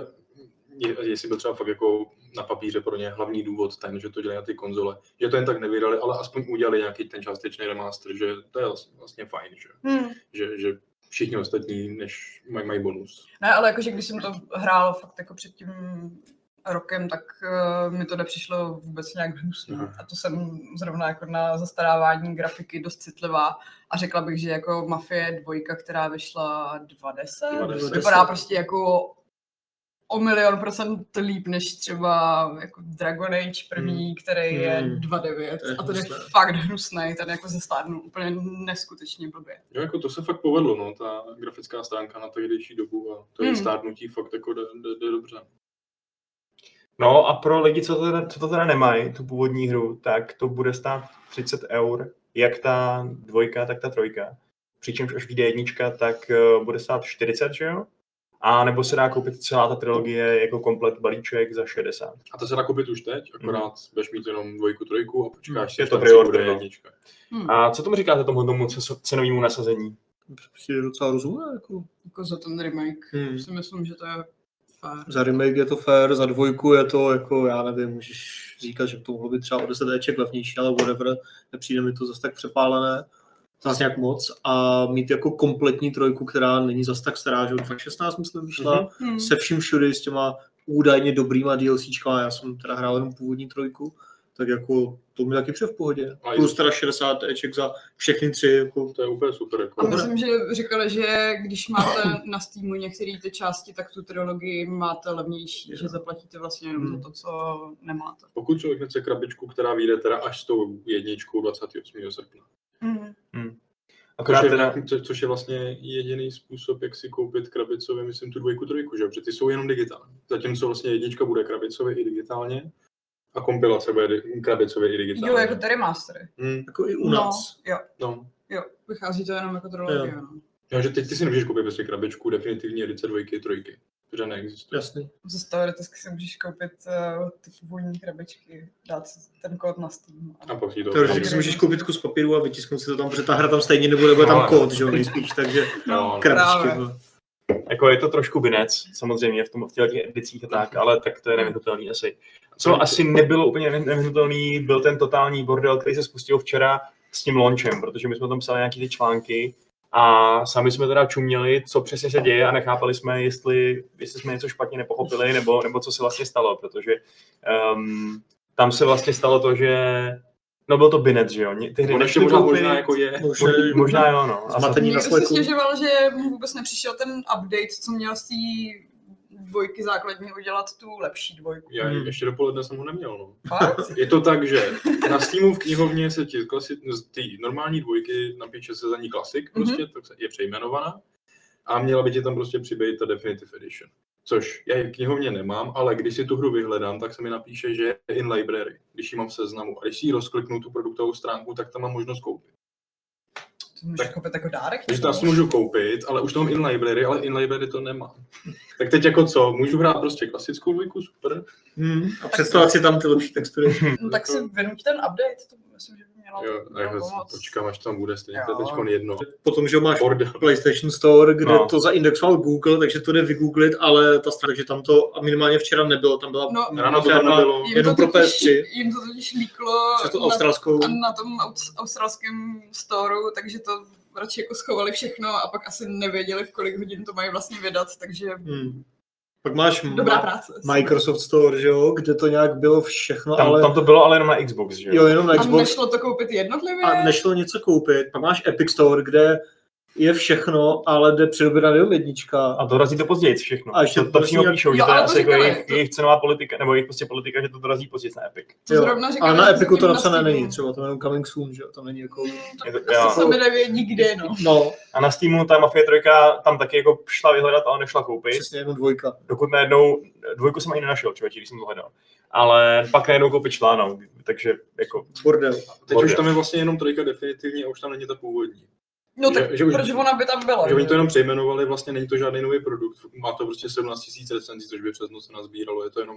je, jestli byl třeba fakt jako na papíře pro ně hlavní důvod ten, že to dělají na ty konzole, že to jen tak nevydali, ale aspoň udělali nějaký ten částečný remaster, že to je vlastně- vlastně fajn, že, Hmm. že, že všichni ostatní než mají, mají bonus. Ne, ale jakože když jsem to hrála fakt jako před tím rokem, tak uh, mi to nepřišlo vůbec nějak hnusný. Aha. A to jsem zrovna jako na zastarávání grafiky dost citlivá. A řekla bych, že jako Mafie dvojka, která vyšla 20, 20. vypadá prostě jako o milion procent líp než třeba jako Dragon Age první, který je Hmm. 2.9 To je a ten je fakt hnusný, ten jako zestárnul úplně neskutečně blbě. Jo, jako to se fakt povedlo, no, ta grafická stránka na tehdejší dobu a to je Hmm. stárnutí fakt jako jde, jde, jde dobře. No a pro lidi, co to, teda, co to teda nemají, tu původní hru, tak to bude stát 30 eur, jak ta dvojka, tak ta trojka. Přičemž až vyjde jednička, tak uh, bude stát 40, že jo? A nebo se dá koupit celá ta trilogie jako komplet balíček za 60. A to se dá koupit už teď, akorát budeš mít jenom dvojku, trojku a počkáš, Je až to bude no. jednička. Hmm. A co tomu říkáte tomu, tomu cenovému nasazení? Prostě je docela rozumné, jako. Jako za ten remake Hmm. si myslím, že to je fér. Za remake je to fair, za dvojku je to jako, já nevím, můžeš říkat, že to mohlo být třeba o 10 Eček levnější, ale whatever, nepřijde mi to zase tak přepálené, zase nějak moc a mít jako kompletní trojku, která není zase tak stará, že od 2016 myslím vyšla, mm-hmm. Hmm. se vším všude s těma údajně dobrýma DLCčkama, já jsem teda hrál jenom původní trojku, tak jako to mi taky přijde v pohodě. A Plus teda 60 Eček za všechny tři, jako To je úplně super. Jako. A myslím, že říkali, že když máte na Steamu některé ty části, tak tu trilogii máte levnější, Jo. že zaplatíte vlastně jenom Hmm. za to, co nemáte. Pokud člověk nechce krabičku, která vyjde teda až s tou jedničkou 28. srpna. Hmm. Akorát Což je, teda, co, což je vlastně jediný způsob, jak si koupit krabicově, myslím, tu dvojku, trojku, že jo? Protože ty jsou jenom digitální. Zatímco vlastně jednička bude krabicově i digitálně a kompilace bude krabicově i digitálně. Jo, jako ty remastery. Hmm, jako i u nás. No, jo, no. jo, vychází to jenom jako trilogie. No. Jo, že teď ty si nemůžeš koupit prostě krabičku definitivní edice dvojky, trojky. Protože neexistuje. Jasný. Zase teoreticky si můžeš koupit uh, ty původní krabičky, dát si ten kód na Steam. A pak si to Teoreticky si můžeš koupit kus papíru a vytisknout si to tam, protože ta hra tam stejně nebude, bude tam No, kód, že jo, nejspíš, takže No, no. krabičky. právě. no. jako je to trošku binec, samozřejmě v, tom, v těch edicích a tak, ale tak to je nevyhnutelný asi. Co asi nebylo úplně nevyhnutelný, byl ten totální bordel, který se spustil včera s tím launchem, protože my jsme tam psali nějaký ty články a sami jsme teda čuměli, co přesně se děje a nechápali jsme, jestli, jestli jsme něco špatně nepochopili, nebo, nebo co se vlastně stalo, protože um, tam se vlastně stalo to, že no byl to binec, že jo? On ještě možná, možná jako je. Možná, možná, možná jo, no. A Zmatený na se stěžoval, že mu vůbec nepřišel ten update, co měl z té dvojky základní udělat tu lepší dvojku. Já Hmm. ještě dopoledne jsem ho neměl, no. Fakt? Je to tak, že na Steamu v knihovně se ti klasi- z ty normální dvojky napíše se za ní klasik, prostě, tak se- je přejmenovaná. A měla by ti tam prostě přibýt ta Definitive Edition. Což já ji v knihovně nemám, ale když si tu hru vyhledám, tak se mi napíše, že je in library, když ji mám v seznamu. A když si ji rozkliknu tu produktovou stránku, tak tam mám možnost koupit. To můžeš Tak- koupit jako dárek? Takže to asi můžu koupit, ale už to mám in library, ale in library to nemám. Tak teď jako co? Můžu hrát prostě klasickou dvojku, super. Hmm. A představit si tam ty lepší textury. No, tak si vynuť ten update, to že mělo, Jo, mělo tak pomoct. počkám, až tam bude, stejně to je teď jedno. Potom, že máš Bordel. PlayStation Store, kde No. to zaindexoval Google, takže to jde vygooglit, ale ta strana, takže tam to a minimálně včera nebylo, tam byla No, Ráno to tam nebylo. Jim jenom to pro totiž, PS3, jim to totiž líklo přes tu na, australskou. a na tom aus- australském storu, takže to radši jako schovali všechno a pak asi nevěděli, v kolik hodin to mají vlastně vydat, takže Hmm. Pak máš dobrá Ma- práce. Microsoft Store, že jo, kde to nějak bylo všechno, tam, ale tam to bylo ale jenom na Xbox, že jo, jenom na A Xbox nešlo to koupit jednotlivě? a nešlo něco koupit. Pak máš Epic Store, kde je všechno, ale jde přidobit na jednička. A dorazí to později všechno. A ještě to, to přímo jak- píšou, že to je to asi jako jejich, to- jejich cenová politika, nebo jejich prostě politika, že to dorazí později na Epic. To Jo, zrovna říkali, ale na že Epiku to napsané na není, třeba to je jenom coming soon, že tam není jako... Mm, to- jo. asi se mi nevědí kde, no. No, A na Steamu ta Mafia 3 tam taky jako šla vyhledat, ale nešla koupit. přesně jenom dvojka. Dokud najednou, dvojku jsem ani nenašel, člověče, když jsem to hledal. Ale pak najednou koupit šla, no. Takže jako, Bordel. Teď Bordel. už tam je vlastně jenom trojka definitivní a už tam není ta původní. No tak Že- že už- proč ona by tam byla? Že oni to jenom přejmenovali, vlastně není to žádný nový produkt. Má to prostě 17 000 recenzí, což by přes noc se nazbíralo. Je to jenom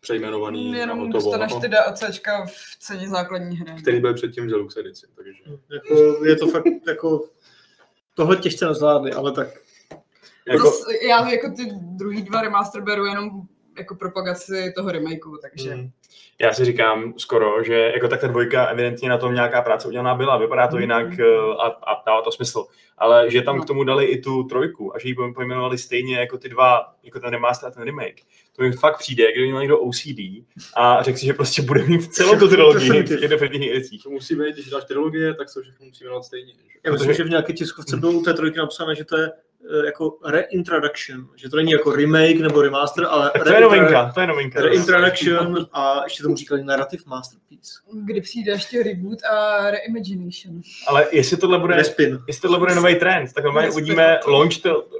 přejmenovaný a Jenom hotovo. dostaneš no. ty DLCčka v ceně základní hry. Který byl předtím v Deluxe edici, takže... Jako, je to fakt jako... Tohle těžce nezvládli, ale tak jako Zas, já jako ty druhý dva remaster beru jenom jako propagaci toho remakeu, takže... Mm. Já si říkám skoro, že jako tak ta dvojka evidentně na tom nějaká práce udělaná byla, vypadá to jinak eh, a, a dává to smysl. Ale že tam No. k tomu dali i tu trojku a že ji pojmenovali stejně jako ty dva, jako ten remaster a ten remake, to mi fakt přijde, kdyby měl někdo OCD a řekl si, že prostě bude mít celou tu trilogii v těch definitivních edicích. To musí být, když dáš trilogie, tak se všechno musí jmenovat stejně. Že? Já myslím, že v nějaké tiskovce bylo u té trojky napsané, že to je jako reintroduction, že to není jako remake nebo remaster, ale Tak to je novinka, to je novinka. Reintroduction a ještě tomu říkali narrative masterpiece. Kdy přijde ještě reboot a reimagination. Ale jestli tohle bude, Respin. jestli tohle bude nový trend, tak normálně uvidíme launch,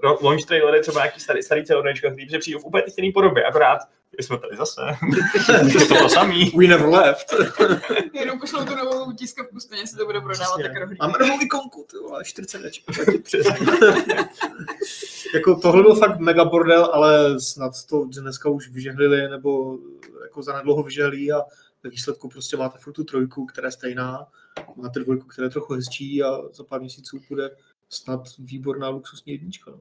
ro- launch trailery, třeba nějaký starý, starý CODčka, který se přijdou v úplně stejné podobě, akorát jsme tady zase. je to to samý. We never left. Jenom pošlou tu novou tiskovku, stejně se to bude prodávat Přesně. tak rohlík. Máme novou ikonku, ty vole, 40 jako tohle byl fakt mega bordel, ale snad to dneska už vyžehlili, nebo jako zanedlouho vyžehlí a ve výsledku prostě máte furt tu trojku, která je stejná, máte dvojku, která je trochu hezčí a za pár měsíců bude snad výborná luxusní jednička. No.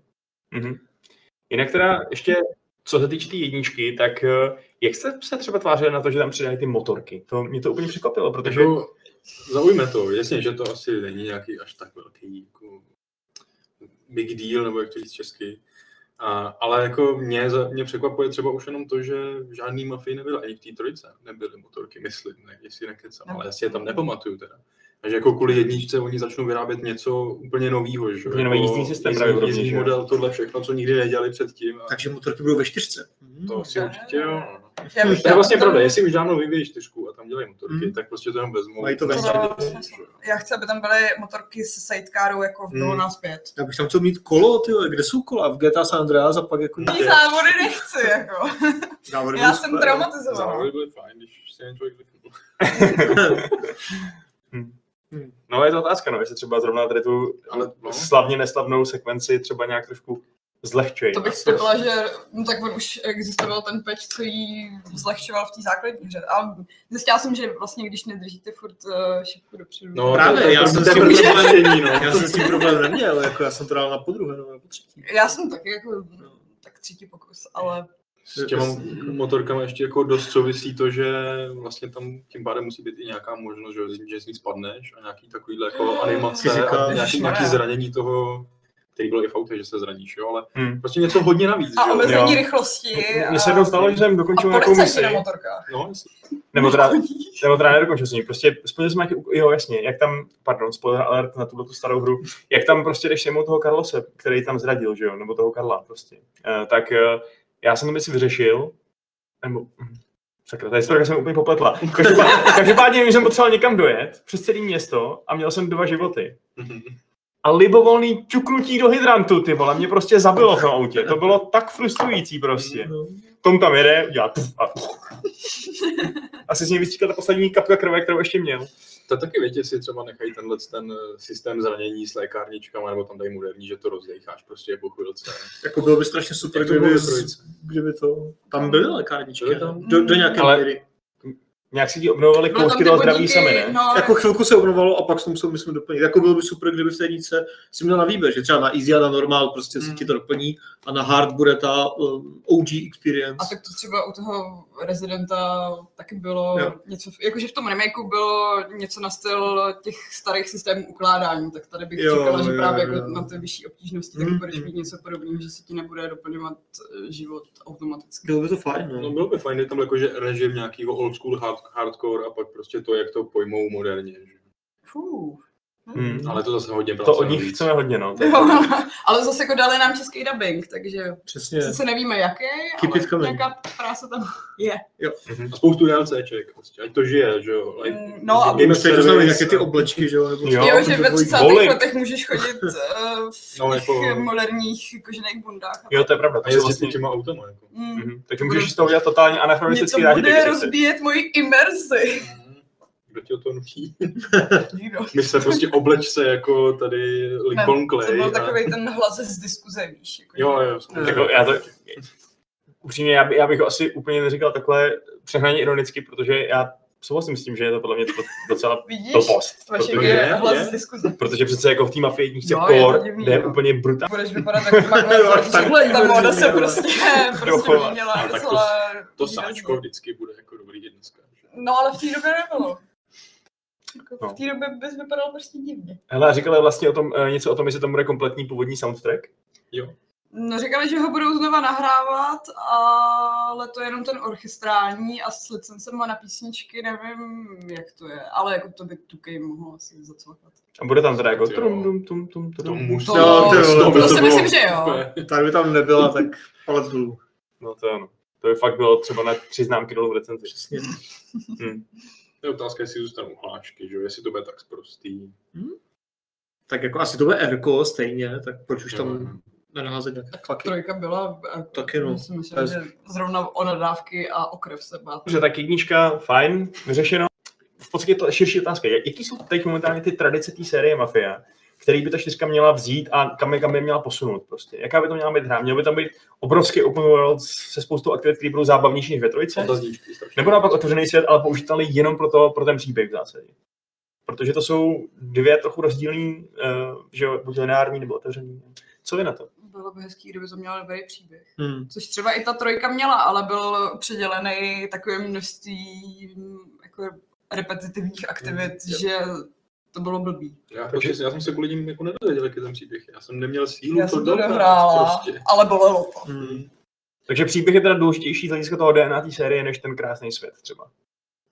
Mhm. Jinak teda ještě, co se týče té jedničky, tak eh, jak jste se třeba tvářili na to, že tam přidají ty motorky? To mě to úplně překvapilo, protože Jako, zaujme to, jasně, že to asi není nějaký až tak velký jako, big deal, nebo jak to říct česky. A, ale jako mě, mě překvapuje třeba už jenom to, že žádný mafii nebyl, ani v té trojce nebyly motorky, myslím, ne, jestli nekecám, ale já si je tam nepamatuju teda. Takže jako kvůli jedničce oni začnou vyrábět něco úplně nového, že? Úplně nový Jako jízdní systém jízdní- právě jízdní že jo? model, tohle všechno, co nikdy nedělali předtím. A Takže motorky budou ve čtyřce. to si určitě jo. Já To je vlastně pravda, jestli už dávno vyvíjí čtyřku a tam dělají motorky, Hmm. tak prostě to jenom vezmou. Mají to smysl. Já chci, aby tam byly motorky s sidecarou jako v Hmm. hmm. nás pět. Já bych tam chtěl mít kolo, ty kde jsou kola? V GTA San Andreas a pak jako... Ty závody nechci, jako. Závody Já jsem traumatizovaná. Závody byly fajn, když jen člověk vypnul. no je to otázka, no, jestli třeba zrovna tady tu Ale no. slavně neslavnou sekvenci třeba nějak trošku zlehčej. To bych typla, že no tak on už existoval ten patch, co jí zlehčoval v té základní hře. A zjistila jsem, že vlastně, když nedržíte furt uh, šipku dopředu. No, Právě, to já jsem s tím problém- no. Já jsem s tím problém neměl, jako já jsem to dal na podruhé nebo na potřetí. Já jsem taky jako tak třetí pokus, ale S těma motorkama ještě jako dost souvisí to, že vlastně tam tím pádem musí být i nějaká možnost, že, že z ní spadneš a nějaký takovýhle jako animace Fyzika. a nějaký, nějaký zranění toho, který bylo i v autě, že se zraníš, jo, ale Hmm. prostě něco hodně navíc, a omezení rychlosti. Mně se jednou stalo, že jsem a dokončil nějakou misi, na motorkách. No, nebo teda, nebo teda nedokončil jsem prostě splnil jsem nějaký, jo jasně, jak tam, pardon, spoiler alert na tuto tu starou hru, jak tam prostě jdeš sejmout toho Carlose, který tam zradil, že jo, nebo toho Karla prostě, uh, tak uh, já jsem to misi vyřešil, nebo, hm, sakra, ta historika jsem úplně popletla. Každopádně, každopádně když jsem potřeboval někam dojet, přes celé město a měl jsem dva životy. A libovolný čuknutí do hydrantu, ty vole, mě prostě zabilo v tom autě. To bylo tak frustrující prostě. Tom tam jede, udělá a. Asi z něj vystříkla ta poslední kapka krve, kterou ještě měl. To taky větě si třeba nechají tenhle ten eh, systém zranění s lékárničkama, nebo tam dají moderní, že to rozdecháš prostě po chvilce. Jako bylo by strašně super, kdyby, kdyby to... Tam byly lékárničky, Byly tam? do, do nějaké Ale- míry. Nějak si ti obnovovali tam kousky toho zdraví sami, ne? No, Jako chvilku se obnovalo a pak se to musel, myslím, doplnit. Jako bylo by super, kdyby v té jedničce si měl na výběr, že třeba na easy a na normal prostě se Mm. ti to doplní a na hard bude ta um, OG experience. A tak to třeba u toho Residenta taky bylo Jo. něco, jakože v tom remakeu bylo něco na styl těch starých systémů ukládání, tak tady bych Jo, čekala, že jo, právě jo. jako na ty vyšší obtížnosti Mm, budeš mm. mít něco podobného, že se ti nebude doplňovat eh, život automaticky. Bylo by to fajn, no. No bylo by fajn, je tam jakože režim nějakého old school hard, hardcore a pak prostě to, jak to pojmou moderně. Fuh. Hmm. Ale to zase hodně To práce od nich chceme hodně, no. Jo, ale zase jako dali nám český dubbing, takže Přesně. sice nevíme jaký, Keep it ale coming. nějaká práce tam je. A spoustu DLCček, prostě, ať to žije, že jo. Like, Mm, no a- Víme, že to znamená nějaké ty oblečky, že jo? Nebo Jo. Jo, že ve dvojí- 30. Bowling. letech můžeš chodit uh, v No, těch jako- moderních kožených bundách. Jo, to je pravda. To jezdit vlastně... těma autama, jako. Mm. Mhm. Takže můžeš z toho udělat totálně Něco anachronistický rádi. bude rozbíjet moji imerzi. Kdo ti o to nutí? My se prostě obleč se jako tady Lincoln To Clay. byl a- takový ten hlas z diskuze, víš. Jako, Jo, jo. Jako, já to, upřímně, já, by, já bych ho asi úplně neříkal takhle přehnaně ironicky, protože já souhlasím s tím, že je to podle mě to docela Vidíš, blbost. Protože, je je, hlas je. z diskuze. protože přece jako v té mafii jedničce Jo, je to core divný, jde no. úplně brutálně. Budeš vypadat jako takhle ta moda se prostě, prostě tak to- To sáčko vždycky bude jako dobrý že? No ale v té době nebylo. Jako No. v té době bys vypadal prostě divně. Hele, a říkali vlastně o tom, eh, něco o tom, jestli tam bude kompletní původní soundtrack. Jo. No, říkali, že ho budou znova nahrávat, ale to je jenom ten orchestrální a s licencema na písničky nevím, jak to je, ale jako to by Tukej mohlo asi zacvakat. A bude tam teda jako Jo. trum, tum, tum, tum, To trum. musí. To- Jo, ty vole, to to si bylo- myslím, že jo. Tak by tam nebyla, tak palec dolů. No to ano. To by fakt bylo třeba na tři známky dolů v recenzi. Přesně. Hm. To je otázka, jestli zůstanou hlášky, že jo, jestli to bude tak prostý. Tak jako asi to bude Erko stejně, tak proč už tam nenaházet nějaké faky. Trojka byla, jako, Taky no. si myslím, Bez- že zrovna o nadávky a o krev se bát. Dobře, tak jednička, fajn, vyřešeno. V podstatě to je širší otázka. Jak- Jaký jsou teď momentálně ty tradice té série Mafia, který by ta čtyřka měla vzít a kam, je- kam by měla posunout prostě? Jaká by to měla být hra? Měl by tam být obrovský open world se spoustou aktivit, které budou zábavnější než ve trojice? Nebo naopak otevřený svět, ale použitelný jenom pro, to, pro ten příběh v zásadě. Protože to jsou dvě trochu rozdílný, uh, že jo, buď lineární nebo otevřený. Co vy na to? Bylo by hezký, kdyby to mělo dobrý příběh. Hmm. Což třeba i ta trojka měla, ale byl předělený takovým množství jako repetitivních aktivit, Mm, jo. že to bylo blbý. Já, prostě, já jsem se kvůli ním jako nedozvěděl, jaký ten příběh. Já jsem neměl sílu Já jsem to dohrála, Prostě. ale bolelo to. Hmm. Takže příběh je teda důležitější z hlediska toho DNA té série, než ten krásný svět třeba.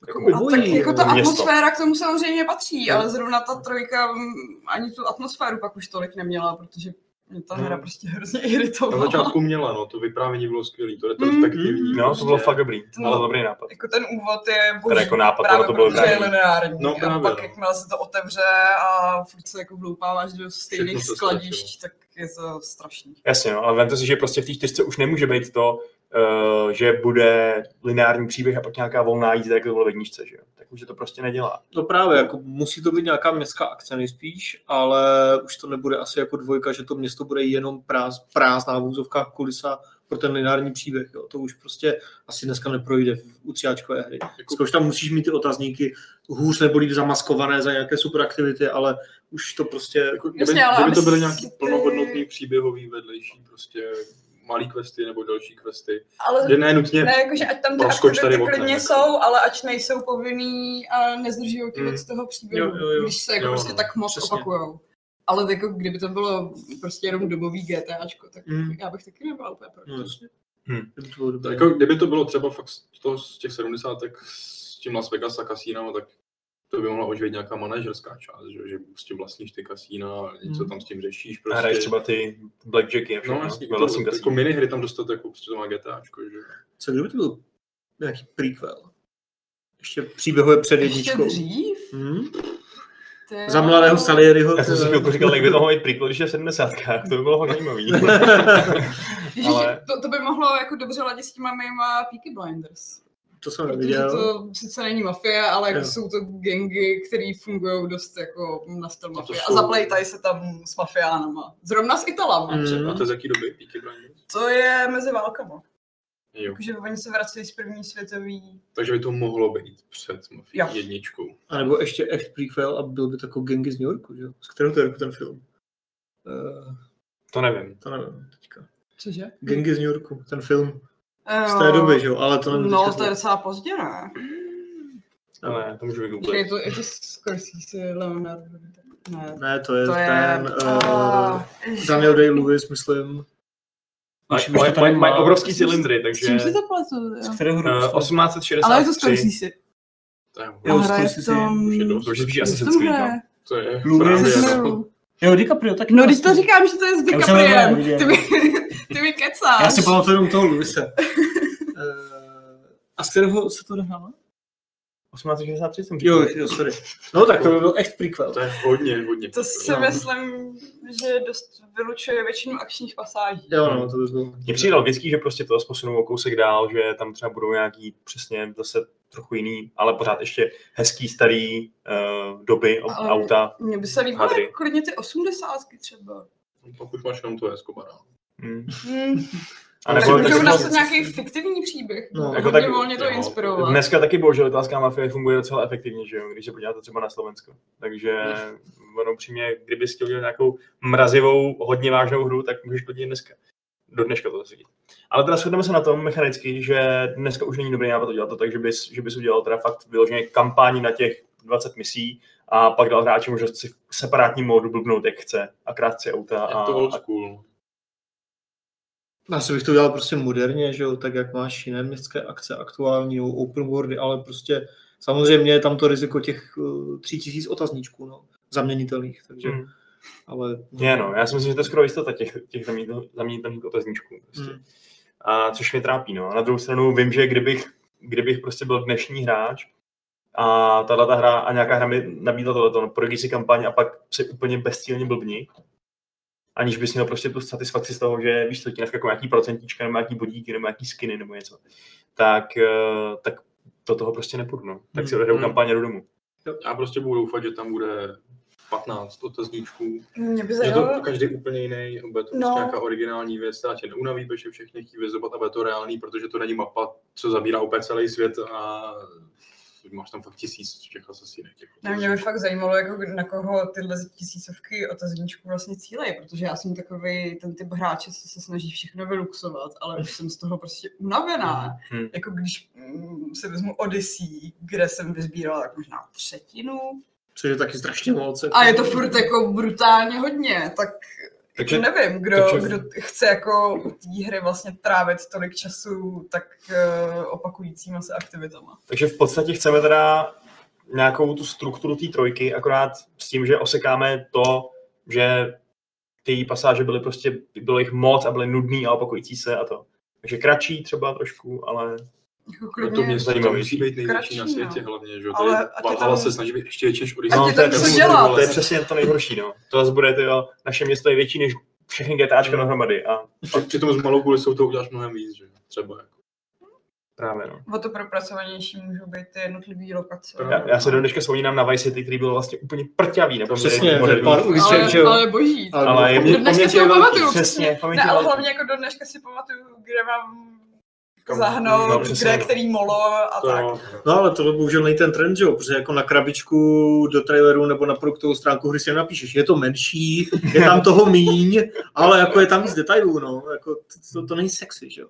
Jako, Jako- A Obojí, tak jako ta město. atmosféra k tomu samozřejmě patří, Jo. ale zrovna ta trojka mm, ani tu atmosféru pak už tolik neměla, protože mě ta Hmm. hra prostě hrozně Na iritovala. začátku měla, no, to vyprávění bylo skvělé, to retrospektivní. no, to bylo fakt dobrý. To No. byl dobrý nápad. Jako ten úvod je boží, jako nápad, právě ale to bylo protože dobrý. lineární. No, a právě, pak no. jakmile se to otevře a furt se jako vloupáváš do stejných skladišť, tak je to strašný. Jasně, no, ale vemte si, že prostě v té čtyřce už nemůže být to, uh, že bude lineární příběh a pak nějaká volná jízda, jak to bylo v jedničce, že jo? Tak už se to prostě nedělá. No právě, jako musí to být nějaká městská akce nejspíš, ale už to nebude asi jako dvojka, že to město bude jenom práz, prázdná v úzovkách kulisa pro ten lineární příběh. Jo. To už prostě asi dneska neprojde v utřiáčkové hry. Už tam musíš mít ty otazníky hůř nebo líp zamaskované za nějaké superaktivity, ale už to prostě... Jako, kdyby, Jasně, ale kdyby aby to byly nějaký ty- plnohodnotný příběhový vedlejší prostě malý questy nebo další questy. Ale Kde ne nutně ne, jakože ať tam ty proskoč tady aktivity oknem, klidně jako. jsou, ale ať nejsou povinný a nezdržují tě Mm. od toho příběhu, Jo, jo, jo. když se jako Jo, prostě no, tak moc přesně. opakujou. Ale jako kdyby to bylo prostě jenom dobový GTAčko, tak Mm. já bych taky nebyla úplně pro. No, jasně. Hm. Kdyby to bylo. Jako, kdyby to bylo třeba fakt z, toho, z těch 70. s tím Las Vegas a kasínama, tak to by mohla oživit nějaká manažerská část, že, že prostě vlastníš ty kasína a něco Hmm. tam s tím řešíš. A Prostě. hraješ třeba ty blackjacky a všechno. No jasně, to, jako kasínu. minihry tam dostat jako prostě to má GTAčko, že Co kdyby to byl nějaký prequel? Ještě příběhové před Ještě jedničkou. dřív? Hmm? To je- Za mladého Salieriho. Já jsem si chvilku říkal, jak by toho mít prequel, když je 70. To by bylo fakt zajímavý. Ale- to, to, by mohlo jako dobře ladit s těma mýma Peaky Blinders. To jsem Protože neviděl. to sice není mafie, ale jako jsou to gengy, které fungují dost jako na styl A mafie. A jsou- zaplejtají se tam s mafiánama. Zrovna s Italama Mm. třeba. A to je z jaký doby Peaky Blinders? To je mezi válkama. Jo. Jakože oni se vracejí z první světový. Takže by to mohlo být před Mafia Jo. jedničkou. A nebo ještě echt prequel a byl by to jako Gengy z New Yorku, že jo? Z kterého to je ten film? Uh, To nevím. to nevím teďka. Cože? Gengy z New Yorku, ten film. Z té doby, že jo? Ale to nevím No, to je docela pozdě, ne? No, ne, to můžu vygooglit. je to, je to Scorsese, Leonardo. Ne. Ne, to je, To je... ten ah, uh. Daniel Day-Lewis, myslím. Mají maj, maj, maj obrovský S cylindry, S takže čím si to pletu? Z kterého uh, roku? 1863. Ale je to Scorsese. To je Jo, A Scorsese, je. To už je spíš Assassin's to Creed, no. To je právě jako- Jo, DiCaprio taky. No, když to vlastně. říkám, že to je s DiCapriem, neviděl. ty mi, ty mi kecáš. Já si pamatuju jenom toho Luise. A z kterého se to odehrává? 1863 jsem Jo, říkal. jo, sorry. No tak to by byl echt prequel. To je hodně, hodně. To si No. myslím, že dost vylučuje většinu akčních pasáží. Jo, no, to by bylo. Mně přijde logický, že prostě to posunou o kousek dál, že tam třeba budou nějaký přesně zase trochu jiný, ale pořád ještě hezký starý uh, doby, Ale- ale... auta. Mně by se líbilo jako klidně ty osmdesátky třeba. Pokud máš jenom to Escobara. Hmm. Hmm. A Tak nebo, můžou tak, napsat nějaký fiktivní příběh. No, No, jako tak- volně to jo, inspirovat. dneska taky bohužel italská mafie funguje docela efektivně, že jo, když se podíváte třeba na Slovensko. Takže ono přímě, kdyby chtěl dělat nějakou mrazivou, hodně vážnou hru, tak můžeš klidně dneska. Do dneška to zase vidět. Ale teda shodneme se na tom mechanicky, že dneska už není dobrý nápad to dělat to tak, že bys, že bys udělal teda fakt vyloženě kampaň na těch 20 misí a pak dal hráči možnost si v separátním módu blbnout, jak chce a krátce auta. A, to old a, school. Asi bych to udělal prostě moderně, že jo, tak jak máš jiné městské akce aktuální, open worldy, ale prostě samozřejmě je tam to riziko těch uh, tří tisíc otazníčků, no, zaměnitelných, takže, Hmm. ale... je, no, já si myslím, že to je skoro jistota těch, těch zaměnitelných- otazníčků. Prostě. Hmm. A což mě trápí. No. A na druhou stranu vím, že kdybych, kdybych prostě byl dnešní hráč a tahle ta hra a nějaká hra mi nabídla tohleto, no, projdi si kampaň a pak si úplně bezcílně blbni, aniž bys měl prostě tu satisfakci z toho, že víš co, ti naskakují nějaký procentíčka, nebo nějaký bodíky, nebo nějaký skiny, nebo něco, tak, eh, tak do toho prostě nepůjdu. No. Tak si Hmm. odehraju Hmm. kampaň a jdu domů. Já prostě budu doufat, že tam bude 15 otazníčků, Mě by že to zajímalo, každý úplně jiný, bude to No. prostě nějaká originální věc, která tě neunaví, protože všichni chtějí vyzobat a bude to reálný, protože to není mapa, co zabírá úplně celý svět a máš tam fakt tisíc těch asasínek. Těch ne, mě by fakt zajímalo, jako na koho tyhle tisícovky otazníčků vlastně cílejí, protože já jsem takový ten typ hráče, co se snaží všechno vyluxovat, ale už jsem z toho prostě unavená. Hmm. Jako když mm, si vezmu Odyssey, kde jsem vyzbírala tak možná třetinu, Což je taky strašně moc. jako- a je to furt jako brutálně hodně, tak Takže- nevím, kdo, takže... kdo chce jako u té hry vlastně trávit tolik času tak uh, opakujícíma se aktivitama. Takže v podstatě chceme teda nějakou tu strukturu té trojky, akorát s tím, že osekáme to, že ty pasáže byly prostě, bylo jich moc a byly nudný a opakující se a to. Takže kratší třeba trošku, ale Jako No klidně, to město to zajímavý. musí být největší na no. světě hlavně, že jo? Ale Valhalla tam- se snaží být ještě větší než Odyssey. Tam to, je, dělat. to je přesně to nejhorší, no. To zase bude, tyjo, naše město je větší než všechny GTAčka Mm. dohromady a Při- Přitom s malou kulisou to uděláš mnohem víc, že jo? Třeba jako. právě, no. O to propracovanější můžou být ty jednotlivé lokace. Já, já se do dneška vzpomínám na Vice City, který byl vlastně úplně prťavý, nebo Přesně, to je moderní. pár že ale, ale boží. Ale- Ale je Do mě, dneška si ho pamatuju. Přesně, Ne, ale hlavně jako do dneška si pamatuju, kde mám Kam- zahnout, no, přesně. kde který molo a To, tak. No ale to bohužel není ten trend, že jo, protože jako na krabičku do traileru nebo na produktovou stránku hry si napíšeš, je to menší, je tam toho míň, ale jako je tam víc detailů, no, jako to, to, to není sexy, že jo.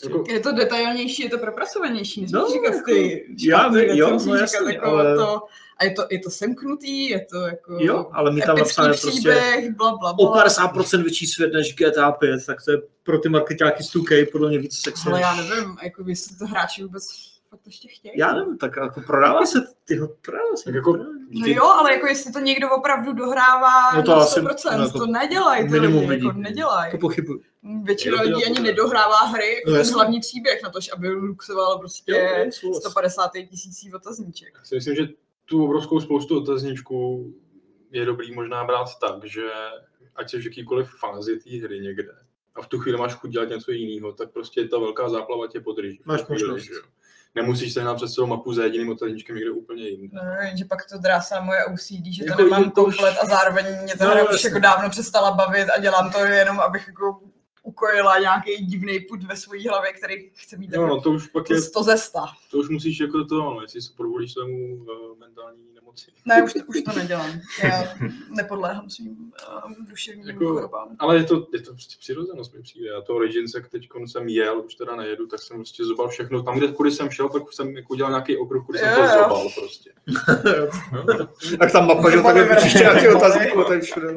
Prostě. Jako, Je to detailnější, je to propracovanější, nesmíš No, říkat jako, ty já špatný věci, jo, no říkat jasně, jako ale- to, a je to, je to semknutý, je to jako Jo, ale my tam epický napsáme prostě příběh, bla, bla, o bla. 50% větší svět než GTA 5, tak to je pro ty marketáky z 2K podle mě víc sexy. Ale než- já nevím, jako jestli to hráči vůbec fakt ještě chtějí. Já nevím, tak jako prodává se, tyho, prodává se. Tak jako-. No jo, ale jako jestli to někdo opravdu dohrává No to na asi- 100%, no to to, nedělají ty minimum lidi, jako lidí. nedělají. To pochybuji. Většina lidí to ani ne. nedohrává hry, jako No ten hlavní příběh na to, aby luxoval prostě Jo, jo, souhlas. 150 tisící otazníček. já si myslím, že tu obrovskou spoustu otazníčků je dobrý možná brát tak, že ať jsi v jakýkoliv fázi té hry někde a v tu chvíli máš chuť dělat něco jiného, tak prostě ta velká záplava tě podrží. Máš možnost. Nemusíš se na přes celou mapu za jediným otazníčkem někde úplně jinde. No, jenže pak to drásá moje OCD, že to Jako nemám to už- komplet a zároveň mě ta No, hra už jako dávno přestala bavit a dělám to jenom, abych jako ukojila nějaký divný put ve své hlavě, který chce mít No, jako no, to už pak je, to, to zesta. to už musíš jako to, no, jestli se podvolíš svému uh, mentální nemoci. Ne, už to, už to nedělám. Já nepodléhám svým um, duševním Jako- chorobám. Ale je to, je to prostě přirozenost mi přijde. Já to Origins, jak teď jsem jel, už teda nejedu, tak jsem prostě zobal všechno. Tam, kde kudy jsem šel, tak jsem jako udělal nějaký okruh, kudy jsem Jo, to jo. zobal prostě. No, tak tam mapa, že tak je vyčištěná ty otazníky, tady všude.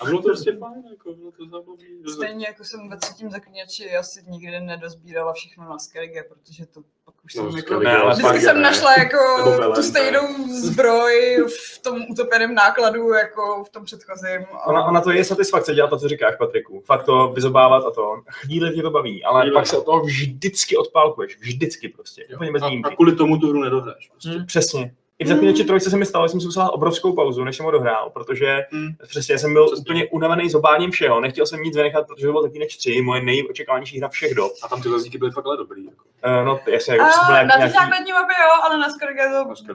A bylo to prostě fajn, jako bylo to zábavný. Stejně jako jsem ve třetím zaklínači asi nikdy nedozbírala všechno na Skellige, protože to pak už No, jsem jako... Ne, ale Vždycky jsem ne. našla jako tu ne. stejnou zbroj v tom utopeném nákladu jako v tom předchozím. A... Ona, ona to je satisfakce dělat to, co říkáš, Patriku. Fakt to vyzobávat a to. Chvíli tě to baví, ale Chvíli, pak se od toho vždycky odpálkuješ. Vždycky prostě. Úplně bez a, a kvůli tomu tu hru nedohráš. Prostě. Hmm. Přesně. I v zaklínači trojce se mi stalo, že jsem si musel obrovskou pauzu, než jsem ho dohrál, protože Hmm. přesně jsem byl Přesně. úplně unavený zobáním všeho. Nechtěl jsem nic vynechat, protože to byl zaklínač 3, moje nejočekávanější hra všech dob. A tam ty lezíky byly fakt ale dobrý. Jako. Uh, no, jasně, jako byl nějaký, na nějaký, základní mapě jo, ale na Skellige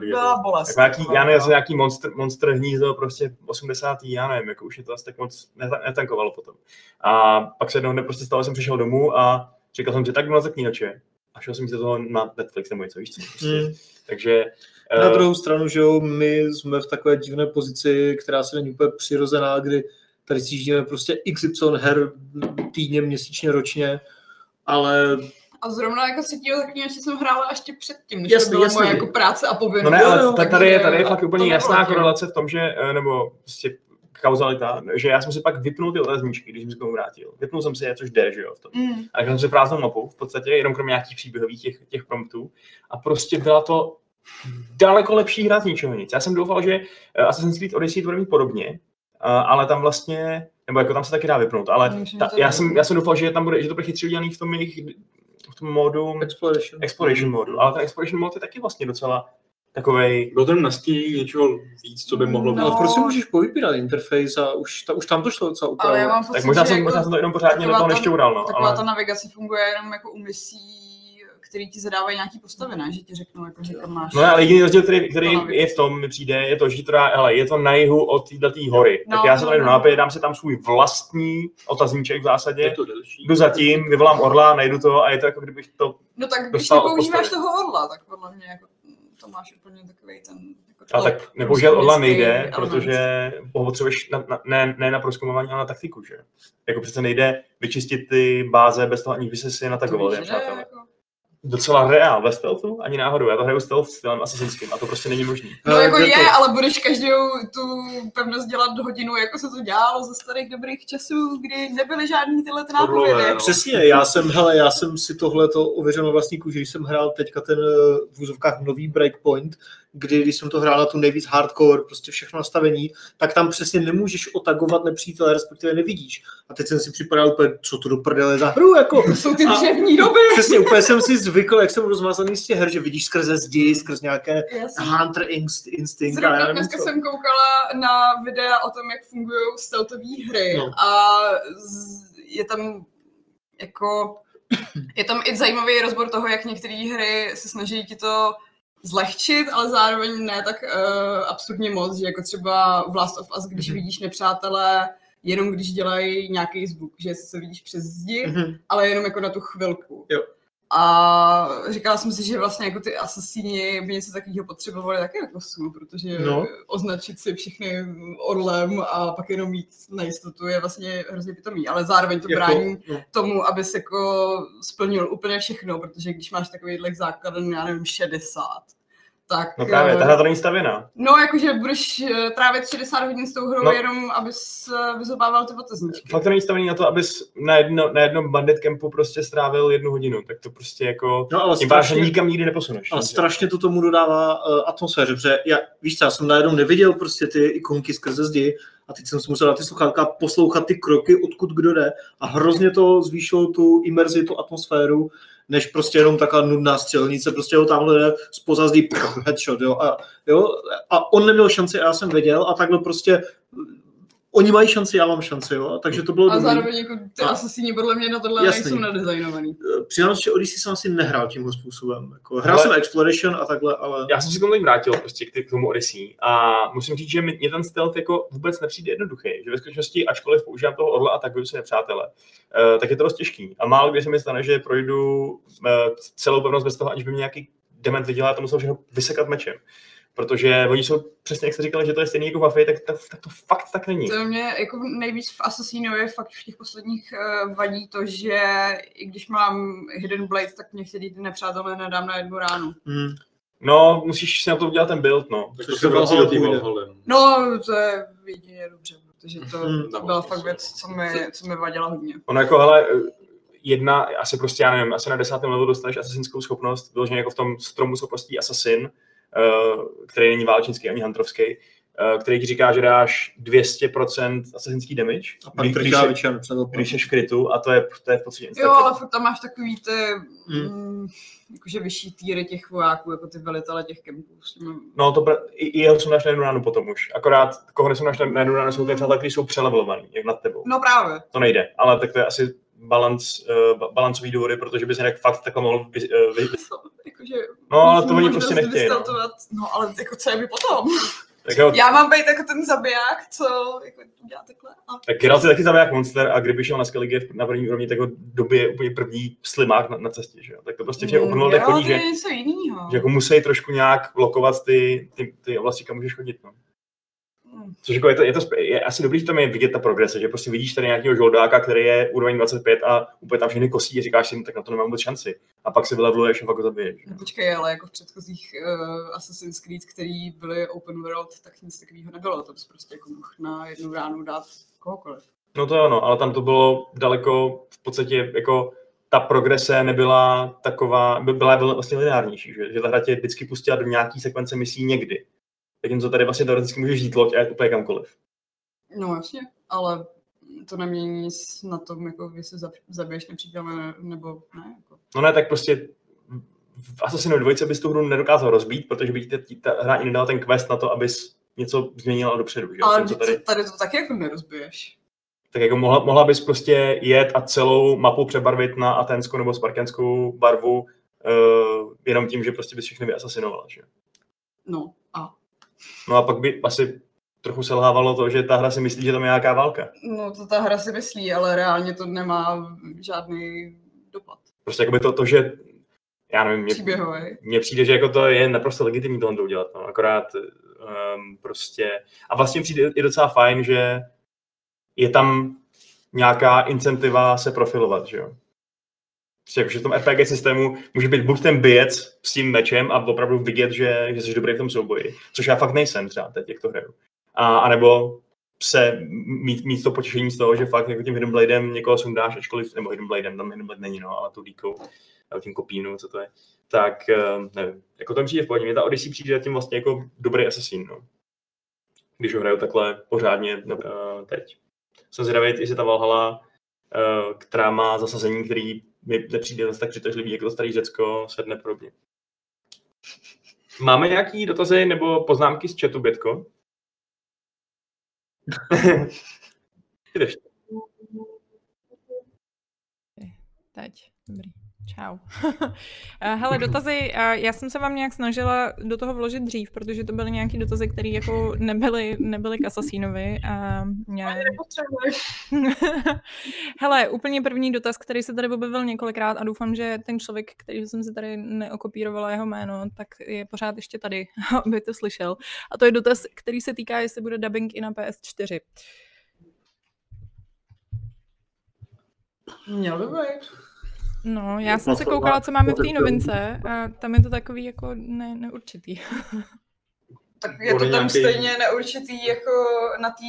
byla bolest. jako nějaký, já nevím, No. jestli nějaký monster, monster hnízdo, prostě 80. já nevím, jako už je to asi tak moc neta- netankovalo potom. A pak se jednou dne prostě stalo, že jsem přišel domů a říkal jsem si, tak jdu na zaklínače. A šel jsem si do toho na Netflix nebo něco, víš co. Prostě. Hmm. Takže Na eh, druhou stranu, že jo, my jsme v takové divné pozici, která se není úplně přirozená, kdy tady sjíždíme prostě XY her týdně, měsíčně, ročně, ale A zrovna jako třetího zaklínače jsem hrála ještě předtím, než Jasný, to byla jasný. moje jako práce a No povinnost. ne, ale jo, ta- tady je, tady je fakt úplně jasná korelace v tom, že, eh, nebo prostě kauzalita, že já jsem si pak vypnul ty otazníčky, když jsem se k tomu vrátil. Vypnul jsem si je, což jde, že jo, v tom. Mm. A jsem si prázdnou mapu, v podstatě, jenom kromě nějakých příběhových těch, těch promptů. A prostě byla to daleko lepší hra z ničeho nic. Já jsem doufal, že eh, Assassin's Creed Odyssey to bude mít podobně, eh, ale tam vlastně, nebo jako tam se taky dá vypnout, ale Myslím, ta, já, jsem, já jsem doufal, že tam bude, že to bude chytře udělaný v tom jejich, v tom modu, Exploration. exploration modu, ale ten exploration mod je taky vlastně docela takovej, Bylo tam nastínění něčeho víc, co by mohlo být. No. Ale prostě můžeš povypínat interface a už, ta, už tam to šlo docela Ale já upravovat. mám pocit, tak možná jsem, jako možná jsem to jenom pořádně do toho nešťoural, no, Taková ale... ta navigace funguje jenom jako u misí, který ti zadávají nějaký postavy, ne? Že ti řeknou, jako, že tam máš... No ale jediný rozdíl, který, který je v tom, mi přijde, je to, že to dá, hele, je to na jihu od této hory. No, tak já se no, tady no. na mapě, dám si tam svůj vlastní otazníček v zásadě, Je to delší. jdu za tím, vyvolám orla, najdu to a je to jako kdybych to... No tak když nepoužíváš toho orla, tak podle mě jako, to máš úplně takový ten... Jako A tak nepoužívat orla průzkumický nejde, element. protože ho potřebuješ na, na, ne, ne na prozkumování, ale na taktiku, že? Jako přece nejde vyčistit ty báze bez toho, aniž by se si je To natagoval, víš, ne, jako- Docela reál ve stealthu, ani náhodou. Já to hraju stealth stylem asasínským a to prostě není možný. No Ale jako je, to- ale budeš každou tu pevnost dělat do hodinu, jako se to dělalo ze starých dobrých časů, kdy nebyly žádný tyhle nápovědy. no. Přesně, já jsem, hele, já jsem si tohle to ověřil na vlastní kůži, když jsem hrál teďka ten eh, v úzovkách nový Breakpoint, kdy když jsem to hrál na tu nejvíc hardcore, prostě všechno nastavení, tak tam přesně nemůžeš otagovat nepřítele, respektive nevidíš. A teď jsem si připadal úplně, co to do prdele za hru, jako. To jsou ty dřevní doby. Přesně, úplně jsem si zvykl, jak jsem rozmazaný z těch her, že vidíš skrze zdi, skrz nějaké Jasně. Hunter inst, instinct já Zrovna nevím dneska co. jsem koukala na videa o tom, jak fungují stealthové hry No. a z- je tam jako je tam i zajímavý rozbor toho, jak některé hry se snaží ti to zlehčit, ale zároveň ne tak uh, absurdně moc, že jako třeba v Last of Us, když Mhm. vidíš nepřátelé jenom když dělají nějaký zvuk, že se vidíš přes zdi, Mhm. ale jenom jako na tu chvilku. Jo. A říkala jsem si, že vlastně jako ty asasíni by něco takového potřebovali taky jako sůl, protože No. označit si všechny orlem a pak jenom mít na jistotu je vlastně hrozně pitomý, ale zároveň to Jako, brání no. tomu, abys jako splnil úplně všechno, protože když máš takovýhle základ, já nevím, 60, tak... No právě, eh, ta hra to není stavěná. No, jakože budeš eh, trávit 60 hodin s tou hrou No. no. jenom, abys eh, vyzobával ty otazníčky. Fakt to není stavený na to, abys na, jedno, na jednom bandit campu prostě strávil jednu hodinu. Tak to prostě jako... No, ale strašně, nikam nikdy neposuneš. ale strašně to tomu dodává uh, atmosféře, protože já, víš co, já jsem najednou neviděl prostě ty ikonky skrze zdi a teď jsem si musel dát ty sluchátka poslouchat ty kroky, odkud kdo jde a hrozně to zvýšilo tu imerzi, tu atmosféru, než prostě jenom taková nudná střelnice, prostě ho tamhle jde z pozadí pff, headshot, jo, a, jo, a on neměl šanci já jsem věděl a takhle prostě oni mají šanci, já mám šanci, jo, takže to bylo A dobrý. zároveň jako ty A- asasíni podle mě na tohle Jasný. nejsou nadizajnovaný. Přiznám, se, že Odyssey jsem asi nehrál tímhle způsobem. Jako, hrál Ale- jsem Exploration a takhle, ale... Já jsem si k tomu teď vrátil prostě k, tomu Odyssey a musím říct, že mi mě ten stealth jako vůbec nepřijde jednoduchý. Že ve skutečnosti, ačkoliv používám toho orla a takuju se nepřátele, uh, tak je to dost těžký. A málo kdy se mi stane, že projdu uh, celou pevnost bez toho, aniž by mě nějaký dement viděl a to musel všechno vysekat mečem. Protože oni jsou přesně, jak jste říkali, že to je stejný jako Buffy, tak, tak, tak to fakt tak není. To mě jako nejvíc v Assassinovi fakt v těch posledních uh, vadí to, že i když mám Hidden Blade, tak některý ty nepřátelé nedám na jednu ránu. Hmm. No, musíš si na to udělat ten build, no. Tak to se vrací do. No, to je jedině dobře. protože to Hmm, to dává byla smysl. fakt věc, co mi, co mi vadila hodně. Ono jako, hele, jedna, asi prostě, já nevím, asi na desátém levelu dostaneš asasinskou schopnost, vyloženě jako v tom stromu schopností Assassin, eh, který není válečnický ani hantrovský, eh, který ti říká, že dáš 200% asasinský damage, A pak když, když, před když jsi v krytu a to je, to je v podstatě Jo, ale furt tam máš takový ty, Hmm. mm, jakože vyšší týry těch vojáků, jako ty velitele těch kempů. No to pra- i, i jeho sundáš na jednu ránu potom už. Akorát koho nesundáš na na jednu ránu jsou ty přátelé, kteří jsou přelevelovaný, jak nad tebou. No právě. To nejde, ale tak to je asi balans, uh, balancový důvody, protože bys jinak fakt takhle mohl vy, uh, vy, Jakože, No, ale to oni prostě nechtějí, no. No. ale jako co je mi potom? tak jo, Já mám být jako ten zabiják, co jako udělá takhle. A... Tak Geralt je taky zabiják monster a kdyby šel na Skellige na první úrovni, tak ho dobije úplně první slimák na, na cestě, že jo? Tak to prostě v těch Geralt chodí, že, něco jiného. že jako musí trošku nějak blokovat ty, ty, ty oblasti, kam můžeš chodit, no. Což jako je, to, je, to, je asi dobrý, že tam je vidět ta progrese, že prostě vidíš tady nějakého žoldáka, který je úroveň 25 a úplně tam všechny kosí a říkáš si, no, tak na to nemám vůbec šanci. A pak se vyleveluješ a pak ho zabiješ. No, počkej, ale jako v předchozích uh, Assassin's Creed, který byly open world, tak nic takového nebylo. To bys prostě jako mohl na jednu ránu dát kohokoliv. No to ano, ale tam to bylo daleko v podstatě jako ta progrese nebyla taková, by- byla vlastně lineárnější, že, že ta hra tě vždycky pustila do nějaký sekvence misí někdy. Zatímco tady vlastně teoreticky můžeš jít loď a jet úplně kamkoliv. No jasně, ale to nemění nic na tom, jako jestli zab- zabiješ nepřítele ne- nebo ne. Jako. No ne, tak prostě v Assassinu 2 bys tu hru nedokázal rozbít, protože by ti ta, ta hra ani nedala ten quest na to, abys něco změnila dopředu. Že? Ale Zatímco tady... tady, to taky jako nerozbiješ. tak jako mohla, mohla bys prostě jet a celou mapu přebarvit na atenskou nebo sparkenskou barvu uh, jenom tím, že prostě bys všechny vyasasinovala. Že? No No a pak by asi trochu selhávalo to, že ta hra si myslí, že tam je nějaká válka. no to ta hra si myslí, ale reálně to nemá žádný dopad. Prostě jako by to, to že já nevím, mě, mně přijde, že jako to je naprosto legitimní tohle udělat, no. akorát um, prostě, a vlastně přijde i docela fajn, že je tam nějaká incentiva se profilovat, že jo. Jakože v tom RPG systému může být buď ten bijec s tím mečem a opravdu vidět, že, že jsi dobrý v tom souboji, což já fakt nejsem třeba teď, jak to hraju. A, a nebo se mít, mít to potěšení z toho, že fakt jako tím Hidden Bladem někoho sundáš, ačkoliv, nebo Hidden Bladem, tam Hidden Blade není, no, ale tu díkou, tím kopínu, co to je, tak eh, nevím, jako to mi přijde v pohodě. Mně ta Odyssey přijde tím vlastně jako dobrý asasín, no. Když ho hraju takhle pořádně no, uh, teď. Jsem zvědavý, jestli ta Valhalla, uh, která má zasazení, který mi nepřijde zase tak přitažlivý, jako to starý Řecko, sedne podobně. Máme nějaký dotazy nebo poznámky z chatu, Bětko? Jdeš. Teď. Dobrý. Čau. Eh, Hele, dotazy, eh, já jsem se vám nějak snažila do toho vložit dřív, protože to byly nějaké dotazy, které jako nebyly, nebyly k Asasínovi. A mě... Hele, úplně první dotaz, který se tady objevil několikrát a doufám, že ten člověk, který jsem si tady neokopírovala jeho jméno, tak je pořád ještě tady, aby to slyšel. A to je dotaz, který se týká, jestli bude dubbing i na PS4. Měl by být. No, já jsem se Platforma- koukala, co máme v té novince a tam je to takový jako ne, neurčitý. Tak je to Bude tam stejně neurčitý jako na té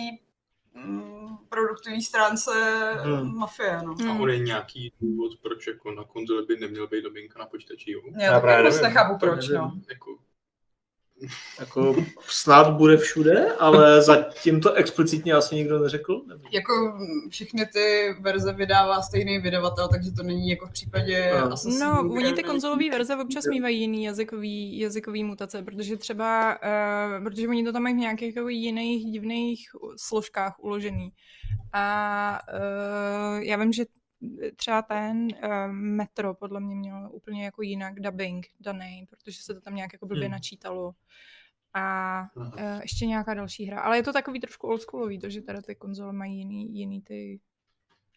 mm, produktové stránce Hmm. mafie, no. A Hmm. on je nějaký důvod, proč jako na konzoli by neměl být dobinka na počítači, jo? Já, Já právě moc nechápu, proč, nevím. no. Jako, Jako snad bude všude, ale zatím to explicitně asi nikdo neřekl. Nevím. Jako všechny ty verze vydává stejný vydavatel, takže to není jako v případě No. Assassinů, No, oni ty konzolové verze občas mývají jiný jazykový, jazykový mutace, protože třeba, uh, protože oni to tam mají v nějakých jako jiných divných složkách uložený. A uh, já vím, že třeba ten uh, Metro podle mě měl úplně jako jinak dubbing daný, protože se to tam nějak jako blbě Hmm. načítalo. A uh, ještě nějaká další hra. Ale je to takový trošku oldschoolový, to, že teda ty konzole mají jiný, jiný ty...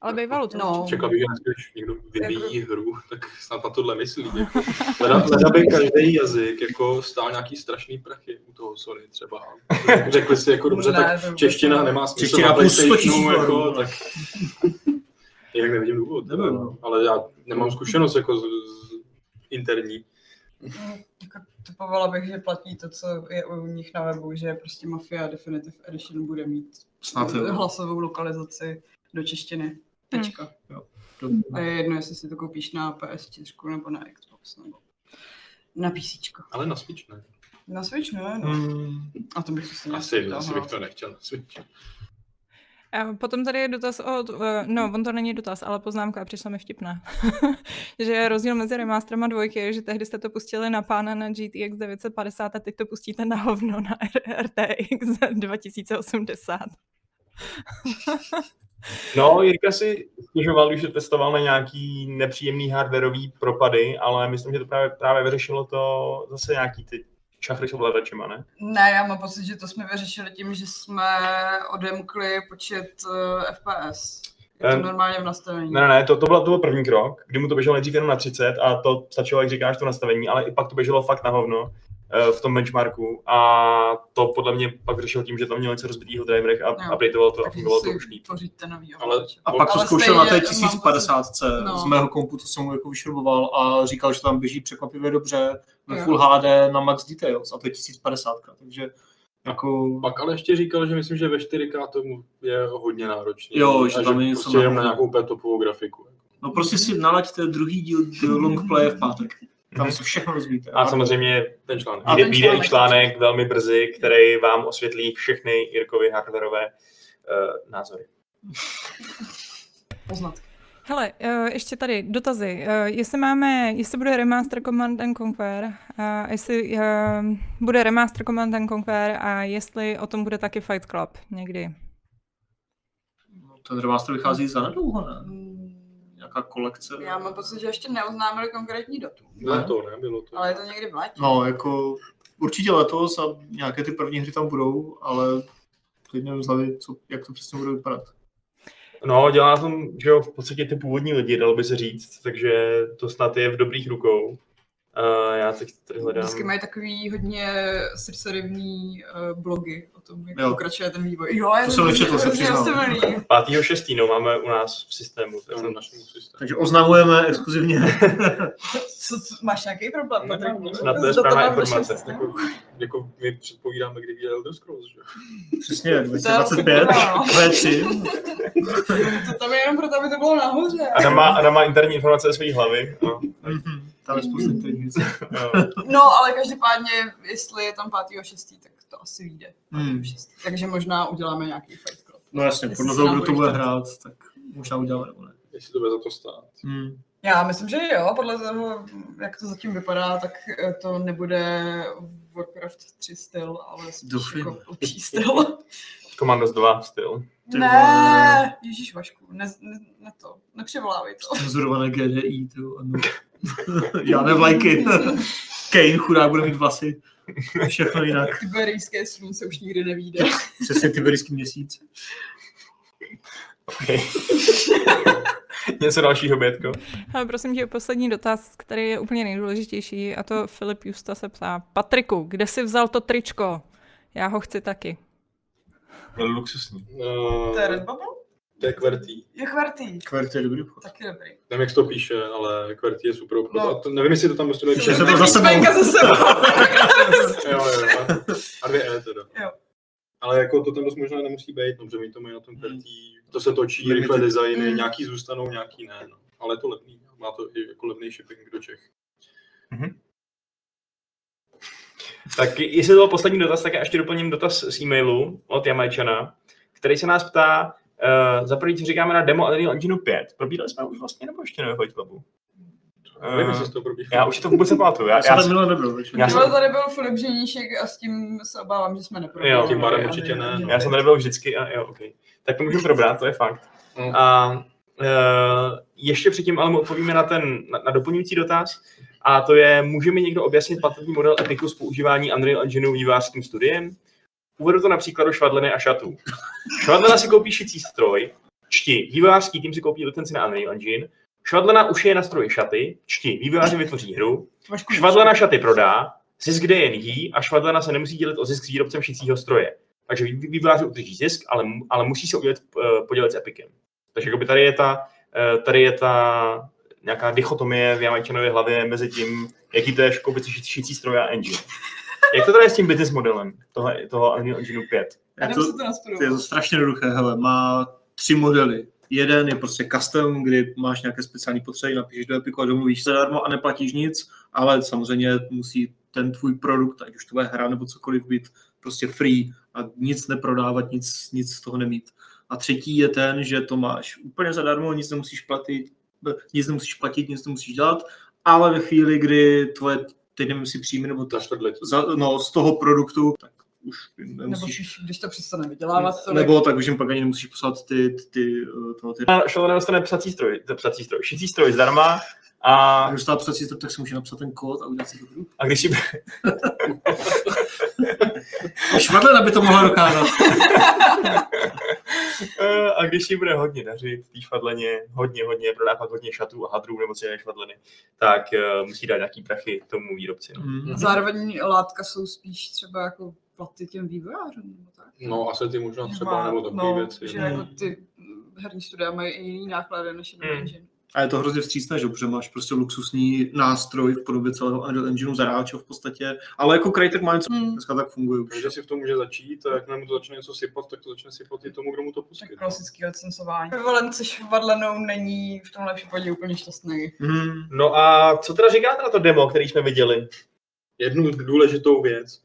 Ale bývalo to. No. určitě. čekal bych, že dneska, když někdo vyvíjí hru, tak snad na tohle myslí. Jako. Leda, leda by každý jazyk jako stál nějaký strašný prachy u toho Sony třeba. Řekli si jako dobře, Ne, tak čeština ne. nemá smysl Čeština na plus 100 000 PlayStationu, jako, tak jinak nevidím důvod. Nevím, no. Ale já nemám zkušenost jako z, z interní. Mm, Jako typovala bych, že platí to, co je u nich na webu, že prostě Mafia Definitive Edition bude mít Snad jo. hlasovou lokalizaci do češtiny. Tečka. Dobrý. A je jedno, jestli si to koupíš na PS4 nebo na Xbox nebo na PC. Ale na Switch ne. Na Switch ne, no. Hmm. A to bych si Asi, asi bych to nechtěl na Switch. A potom tady je dotaz od, eh, no on to není dotaz, ale poznámka přišla mi vtipná. že rozdíl mezi remasterem a dvojky je, že tehdy jste to pustili na pána na GTX 950 a teď to pustíte na hovno na RTX 2080. No, Jirka si stěžoval, to testoval na nějaký nepříjemný hardwareový propady, ale myslím, že to právě, právě vyřešilo to zase nějaký ty čachry s ovladačema, ne? Ne, já mám pocit, že to jsme vyřešili tím, že jsme odemkli počet uh, FPS. Je to normálně v nastavení. Ne, ne, ne, to, to, byl, to byl první krok, kdy mu to běželo nejdřív jenom na 30 a to stačilo, jak říkáš, to nastavení, ale i pak to běželo fakt na hovno eh, v tom benchmarku a to podle mě pak řešil tím, že tam měl něco rozbitýho driverech a Jo. updateoval to a fungovalo to už líp. Ale-. A pak to zkoušel na té stejně mám 1050 no. z mého kompu, to jsem mu jako vyšroboval a říkal, že tam běží překvapivě dobře ve. Full HD na Max Details a to je 1050, takže jako... Pak ale ještě říkal, že myslím, že ve 4K to je hodně náročný. Jo, že tam je něco prostě na- nějakou úplně topovou grafiku. No prostě si nalaďte druhý díl long play v pátek. Tam si všechno rozvíjíte. A samozřejmě Ten článek. A ten článek. článek velmi brzy, který vám osvětlí všechny Jirkovy hardwareové uh, názory. Poznatky. Hele, eh, ještě tady dotazy. Eh, Jestli máme, jestli bude remaster Command and Conquer, a jestli eh, bude remaster Command and Conquer a jestli o tom bude taky Fight Club někdy. No, ten remaster vychází za nedlouho, ne? Nějaká kolekce. Já mám pocit, že ještě neoznámili konkrétní datu. Bylo to, ne? Bylo to. Ale je to někdy v létě. No, jako určitě letos a nějaké ty první hry tam budou, ale z hlavy, co, jak to přesně bude vypadat. No, dělá na tom, že jo, v podstatě ty původní lidi, dalo by se říct, takže to snad je v dobrých rukou. Uh, já teď tady hledám. Vždycky mají takový hodně srdcerivný uh, blogy o tom, jak Jo. pokračuje ten vývoj. Jo, je To jsem nečetl, se přiznám. roztomilý. 5.6. no, máme u nás v systému. Tak je našemu systému. Takže oznamujeme exkluzivně. Co, co, máš nějaký problém, Ne, ne. Snad to je správná informace. Jako, jako my předpovídáme, kdy vyjde Elder Scrolls, že? Přesně, To 2025, je no. V3. To tam je jenom proto, aby to bylo nahoře. Adam má, Adam má interní informace ze své hlavy. No, Mhm, Tam je spousta věcí. No, ale každopádně, jestli je tam 5.6., tak to asi vyjde. Hmm. 5.6. Takže možná uděláme nějaký Fight Club. No jasně, Jestli podle toho, kdo to bude hrát, tak možná uděláme nebo ne. Jestli to bude za to stát. Hmm. Já myslím, že jo, podle toho, jak to zatím vypadá, tak eh, to nebude Warcraft 3 styl, ale spíš jako lepší styl. Commandos 2 styl. Ty ne, Ježíš Vašku, ne, ne, ne to, nepřivolávej to. Cenzurované GDI, to ano. Já nevlajky. Kane chudák bude mít vlasy. Všechno jinak. Tiberijské slunce už nikdy nevíde. Přesně tiberijský měsíc. Okay. Něco dalšího, Bětko? Ale prosím tě, poslední dotaz, který je úplně nejdůležitější, a to Filip Justa se ptá. Patriku, kde jsi vzal to tričko? Já ho chci taky. Byl luxusní. Uh, To je Redbubble? to je QWERTY. Je QWERTY. Kvert je dobrý obchod. Taky dobrý. Nevím, jak se to píše, ale QWERTY je super obchod. No. A to, nevím, jestli to tam prostě Píše se to za sebou. za sebou. Jo, jo, a, a dvě E teda. Jo. Ale jako to tam dost možná nemusí být, no, protože oni to mají na tom QWERTY, to se točí, Limited. rychle designy, Mm. nějaký zůstanou, nějaký ne, no. Ale je to levný, má to i jako levný shipping do Čech. Tak jestli to byl poslední dotaz, tak já ještě doplním dotaz z e-mailu od Jamajčana, který se nás ptá, uh, za první, co říkáme na demo Unreal Engine 5. Probírali jsme už vlastně, nebo ještě ne Fight Clubu? Nevím, Eh, to probíhal. já už to vůbec nepamatuju. Já, Já jsem já, Já jsem- tady byl Filip Ženíšek a s tím se obávám, že jsme neprobili. Jo, tím Ale- určitě ne, no. já jsem tady byl vždycky a jo, okay. Tak to můžeme probrat, to je fakt. Mm. A uh, ještě předtím ale mu odpovíme na ten na, na doplňující dotaz. A to je, může mi někdo objasnit patentní model Epicu s používání Unreal Engineu vývářským studiem? Uvedu to na příkladu švadleny a šatů. Švadlena si koupí šicí stroj, čti, vývojářský tým si koupí licenci na Unreal Engine, švadlena ušije na stroji šaty, čti, vývojáři vytvoří hru, švadlena šaty prodá, zisk jde jen jí a švadlena se nemusí dělit o zisk s výrobcem šicího stroje. Takže vý- vývojáři udrží zisk, ale, ale musí se udělat, eh, podělit s Epicem. Takže jakoby tady je ta, eh, tady je ta nějaká dichotomie v Jamajčanově hlavě mezi tím, jaký to je škoubit šicí stroj a engine. Jak to tady je s tím business modelem toho, toho Unreal Engineu 5? Já to, to je to strašně jednoduché, hele, má tři modely. Jeden je prostě custom, kdy máš nějaké speciální potřeby, napíšeš do Epiku a domluvíš se zadarmo a neplatíš nic, ale samozřejmě musí ten tvůj produkt, ať už to bude hra nebo cokoliv být prostě free a nic neprodávat, nic, nic z toho nemít. A třetí je ten, že to máš úplně zadarmo, nic nemusíš platit, nic nemusíš platit, nic nemusíš dělat, ale ve chvíli, kdy tvoje, teď nevím, jestli příjmy nebo to, čtvrtletí. za, no, z toho produktu, tak už Nebo nemusíš, když, když to přestane vydělávat, to nebo tak už jim pak ani nemusíš poslat ty, ty, ty, eh, toho, ty A Sheldon dostane psací stroj, to psací stroj, šicí stroj zdarma a, když dostal psací stroj, tak si může napsat ten kód a udělat si to produkt. a když si, Švadlen, aby to mohla dokázat. Eh, a když si bude hodně dařit, tý švadleně, hodně, hodně, prodávat hodně šatů a hadrů nebo co je švadleny, tak uh, musí dát nějaký prachy tomu výrobci. No. Mm. Zároveň látka jsou spíš třeba jako platy těm vývojářům. Nebo tak. No, asi ty možná třeba, nebo takové no, věci. Že no. jako ty herní studia mají i jiný náklady než jeden Mm. engine. A je to hrozně vstřícné, že? protože máš prostě luxusní nástroj v podobě celého Unreal Engineu zadáčo v podstatě, ale jako Crytek má něco, Mm. dneska tak funguje už. Každý si v tom může začít a jakmile mu to začne něco sypat, tak to začne sypat i tomu, kdo mu to Tak pustí. klasický licencování. Ekvivalent se švadlenou není v tomhle případě úplně šťastný. Mm. no a co teda říkáte na to demo, který jsme viděli? Jednu důležitou věc.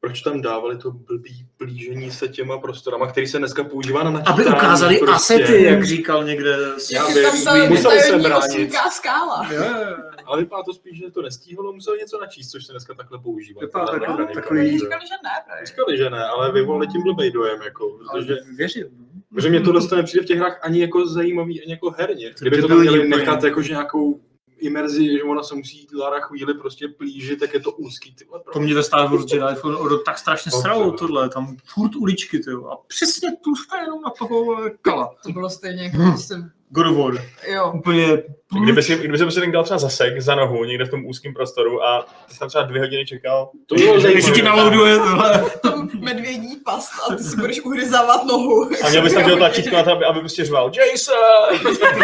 Proč tam dávali to blbý plížení se těma prostorama, který se dneska používá na Aby načítání ukázali prostě. asety, jak říkal někde. Já ta musel se bránit. skála. Jo, jo, jo. Ale vypadá to spíš, že to nestíhalo, museli něco načíst, což se dneska takhle používá. Vypadá takový- mechanika, takový- říkali, že ne. právě. Říkali, že ne, ale vyvolali tím blbej dojem, jako, protože, věřím. no. protože mě tohle to nepřijde v těch hrách ani jako zajímavý, ani jako herně. Kdyby to tam měli nechat jakože nějakou imerzi, že ona se musí Lara chvíli prostě plížit, tak je to úzký. Ty vole, To mě ve Star Wars Jedi Fallen Order tak strašně sralo tohle, tam furt uličky, ty jo. A přesně tu jenom na toho kala. To bylo stejně, jako Hmm. když jsem, God of War. jo, Úplně... Kdyby si, kdyby si ten dal třeba zasek za nohu někde v tom úzkém prostoru a ty jsi tam třeba dvě hodiny čekal, To bylo Když zajímavé. ti naloaduje tohle. tam medvědí past a ty si budeš uhryzávat nohu. a měl bys tam dělat tlačítko na to, aby, aby prostě řval Jason!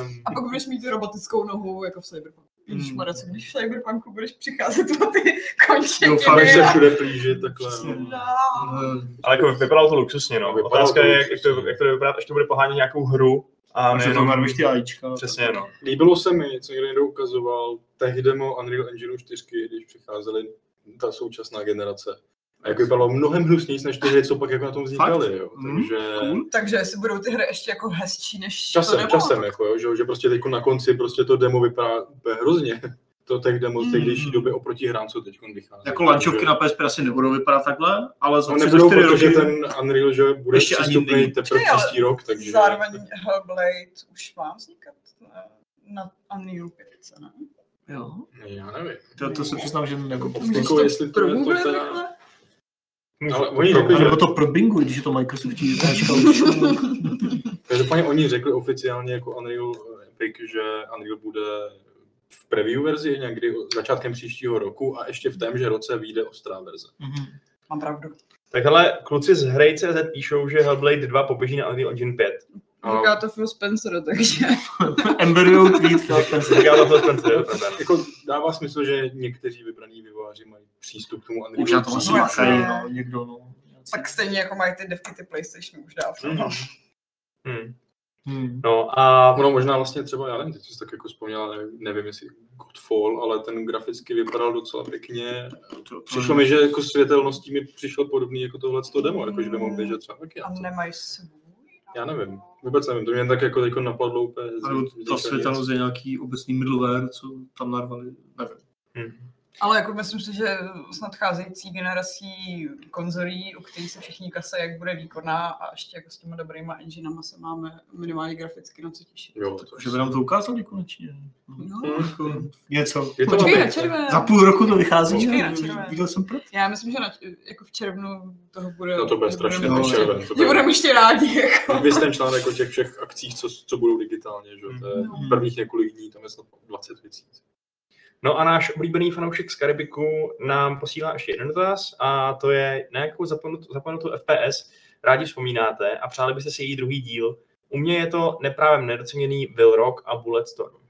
um, A pak budeš mít tu robotickou nohu, jako v Cyberpunku. Hmm. Ježišmarja, co když v Cyberpunku budeš přicházet o ty končetiny. Doufám, Budeš se všude plížit takhle. No. No. ale jako vypadalo to luxusně, no. Vypadalo Otázka to je, jak to, jak to bude vypadat, až to bude pohánět nějakou hru. A že to narvíš ty ajíčka. přesně, no. Líbilo se mi, co někdo někdo ukazoval, tech demo Unreal Engine 4, když přicházely ta současná generace. A jak vypadalo mnohem hnusnější než ty hry, co pak jako na tom vznikaly, jo. Mm, Takže cool. Takže jestli budou ty hry ještě jako hezčí než to časem, demo, časem, tak jako, jo, že, že prostě teď na konci prostě to demo vypadá úplně hrozně. To tech demo z Mm. tehdejší doby oproti hrám, co teď vychází. Jako lančovky na PSP asi nebudou vypadat takhle, ale za No za nebudou, čtyři protože roky... ten Unreal, že bude Ještě přístupný teprve příští rok, takže... Zároveň Hellblade už má vznikat na Unreal 5, ne? Jo, Já nevím. to, to se přiznám, že jako... Jako to jestli to je to teda- Ale oni řekli, že to pro Bingu, když je to už. Každopádně oni řekli oficiálně jako Unreal Epic, že Unreal bude v preview verzi někdy začátkem příštího roku a ještě v témže roce vyjde ostrá verze. Mhm. Mám pravdu. Tak hele, kluci z Hrej.cz píšou, že Hellblade 2 poběží na Unreal Engine 5. Říká to Phil Spencer, takže Embryo tweet Phil Spencer. Říká to Phil Spencer. Jako dává smysl, že někteří vybraní vývojáři mají přístup k tomu Unreal. Už na to asi No, no, někdo, no. tak stejně jako mají ty devky ty PlayStation už dávno. Mhm. Hmm. Hmm. No a Ono možná vlastně třeba, já nevím, teď jsi tak jako vzpomněla, nevím, nevím jestli Godfall, ale ten graficky vypadal docela pěkně. Přišlo mi, že jako světelností mi přišlo podobný jako tohle demo, jako že by mohl běžet třeba taky. A nemají svůj. Já nevím, vůbec nevím, to mě tak jako teďko napadlo úplně. z ta světelnost je nějaký obecný middleware, co tam narvali, nevím. hm. Ale jako myslím si, že s nadcházející generací konzolí, u kterých se všichni kasají, jak bude výkonná a ještě jako s těma dobrýma enginama se máme minimálně graficky na co těšit. Jo, to Že by nám to ukázali konečně. No. No. Jako něco. Je to Počkej na červené. Za půl roku to vychází, Počkej na červené. Viděl jsem proto. Já myslím, že na, jako v červnu toho bude... No to bude strašně budeme ještě- červen. To bude- budeme ještě rádi, jako. Vy ten článek o těch všech akcích, co, co budou digitálně, že? jo, to je No. prvních několik dní, tam je snad 20 věcí. No a náš oblíbený fanoušek z Karibiku nám posílá ještě jeden dotaz a to je, na jakou zapomenutou, zapomenutou FPS rádi vzpomínáte a přáli byste si její druhý díl, U mě je to neprávem nedoceněný Will Rock a Bulletstorm. Uh,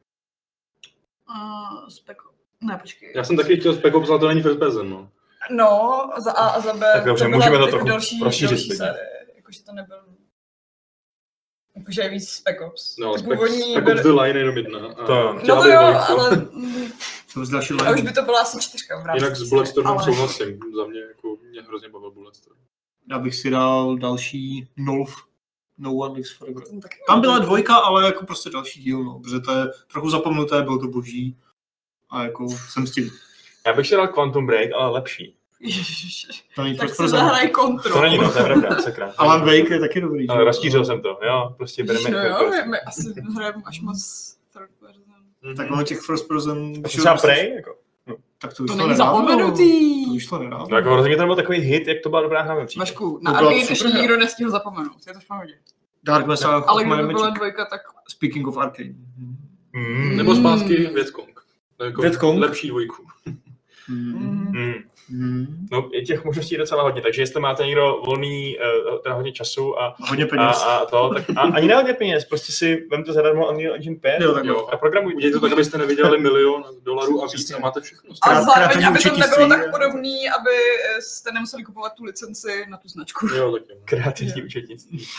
spek... Ne, počkej. Já jsem taky chtěl Spec Ops, ale to není first person, no. No, za A a za B. Tak dobře, byla můžeme to trochu další, rozšířit další série. Jakože to nebyl... Jakože je víc Spec Ops. No, Spec, původní Spec Ops The Line je jenom jedna. A To No to jo, ale... To z další A už by to byla asi čtyřka v rámci Jinak s Bulletstormem ale- souhlasím. Za mě, jako, mě hrozně bavil Bulletstorm. Já bych si dal další Nolf. No One Lives Forever. Tam byla dvojka, ale jako prostě další díl, no, protože to je trochu zapomnuté, bylo to boží. A jako jsem s tím. Já bych si dal Quantum Break, ale lepší. To není Tak first si person. zahraj kontrol. To není no, to je pravda, sakra. Alan Wake je taky dobrý. že Ale rozšířil jsem to, jo, prostě bereme No jo, my, my asi hrajeme až moc person. Tak ono těch first person... A třeba Prey, jako, Tak to To není zapomenutý. To vyšlo nedávno. no, jako hrozně to byl takový hit, jak to byla dobrá hra ve případě. Vašku, na Arcade super ještě hra. nikdo nestihl zapomenout, je to v pohodě. Dark Messiah Ale kdyby byla dvojka, tak Speaking of Arcade. Mm. Nebo zpátky Vietkong. Jako Vietcong? Lepší dvojku. Mm. Mm. Mm. No, je těch možností docela hodně, takže jestli máte někdo volný, uh, teda hodně času a, Hodně a, peněz. a to, tak a, ani ne hodně peněz, prostě si vemte zadarmo Unreal Engine 5 Jo, tak Jo. a programujte. Udějte to tak, abyste nevydělali milion dolarů a víc a máte všechno. a zároveň, kreativní aby to nebylo tak podobný, aby eh, jste nemuseli kupovat tu licenci na tu značku. Jo, tak jo. Kreativní účetnictví.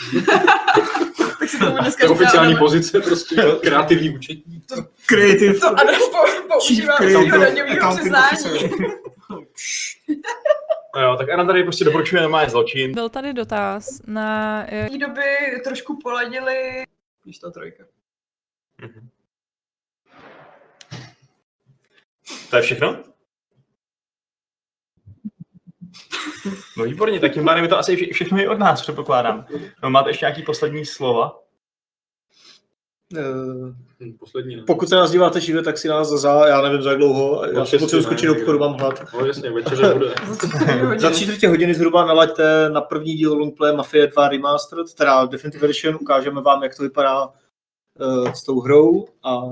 Tak si to dneska To oficiální pozice, prostě kreativní účetní. Creative. To Adam po- používá daňového Accounting přiznání. No jo, tak Anna tady prostě doporučuje normálně zločin. Byl tady dotaz na... eh, V té doby trošku poladili, když to trojka. Mhm. To je všechno? No výborně, tak tím pádem je to asi vše- všechno i od nás, předpokládám. No, máte ještě nějaký poslední slova? Eh, Poslední. ne? Pokud se nás díváte živě, tak si nás za, já nevím, za jak dlouho, já si potřebuji skočit do obchodu, mám hlad. No jasně, večeře bude. Za tři čtvrtě hodiny zhruba nalaďte na první díl Longplay Mafia 2 Remastered, teda Definitive Edition, ukážeme vám, jak to vypadá uh, s tou hrou a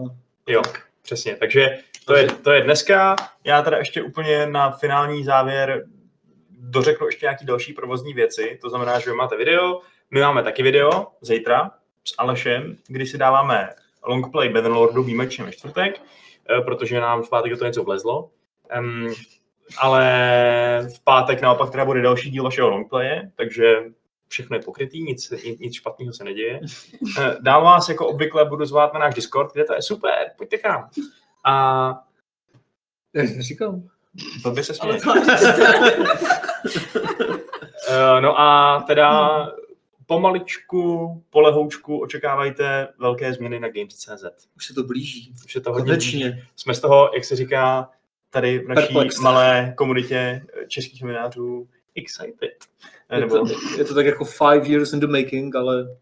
Jo, přesně. Takže to je, to je dneska. Já teda ještě úplně na finální závěr dořeknu ještě nějaký další provozní věci. To znamená, že vy máte video, my máme taky video zítra s Alešem, kdy si dáváme longplay Bannerlordu výjimečně ve čtvrtek, eh, protože nám v pátek do toho něco vlezlo. Um, ale v pátek naopak teda bude další díl vašeho longplaye, takže všechno je pokrytý, nic, nic, špatného se neděje. Eh, Dál vás jako obvykle budu zvát na náš Discord, kde to je super, pojďte k nám. A říkám. to by se směl. to No a teda pomaličku, polehoučku očekávajte velké změny na Games.cz. Už se to blíží. Už je to hodně blíž. Konečně. Jsme z toho, jak se říká, tady v naší Perplexed. malé komunitě českých novinářů excited. Je Nebo, to, je to tak jako five years in the making, ale...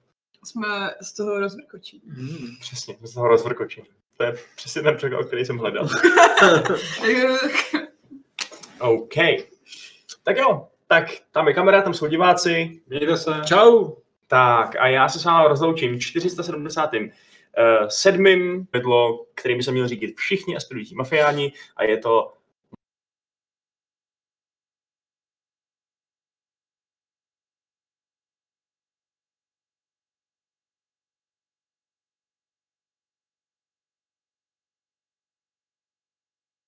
jsme z toho rozvrkočí. Hmm. přesně, jsme z toho rozvrkočení. To je přesně ten překlad, který jsem hledal. OK. Tak jo, tak tam je kamera, tam jsou diváci. Mějte se. Čau. Tak a já se s vámi rozloučím 470. Uh, sedmým vedlo, kterým by se měl řídit všichni aspirující mafiáni a je to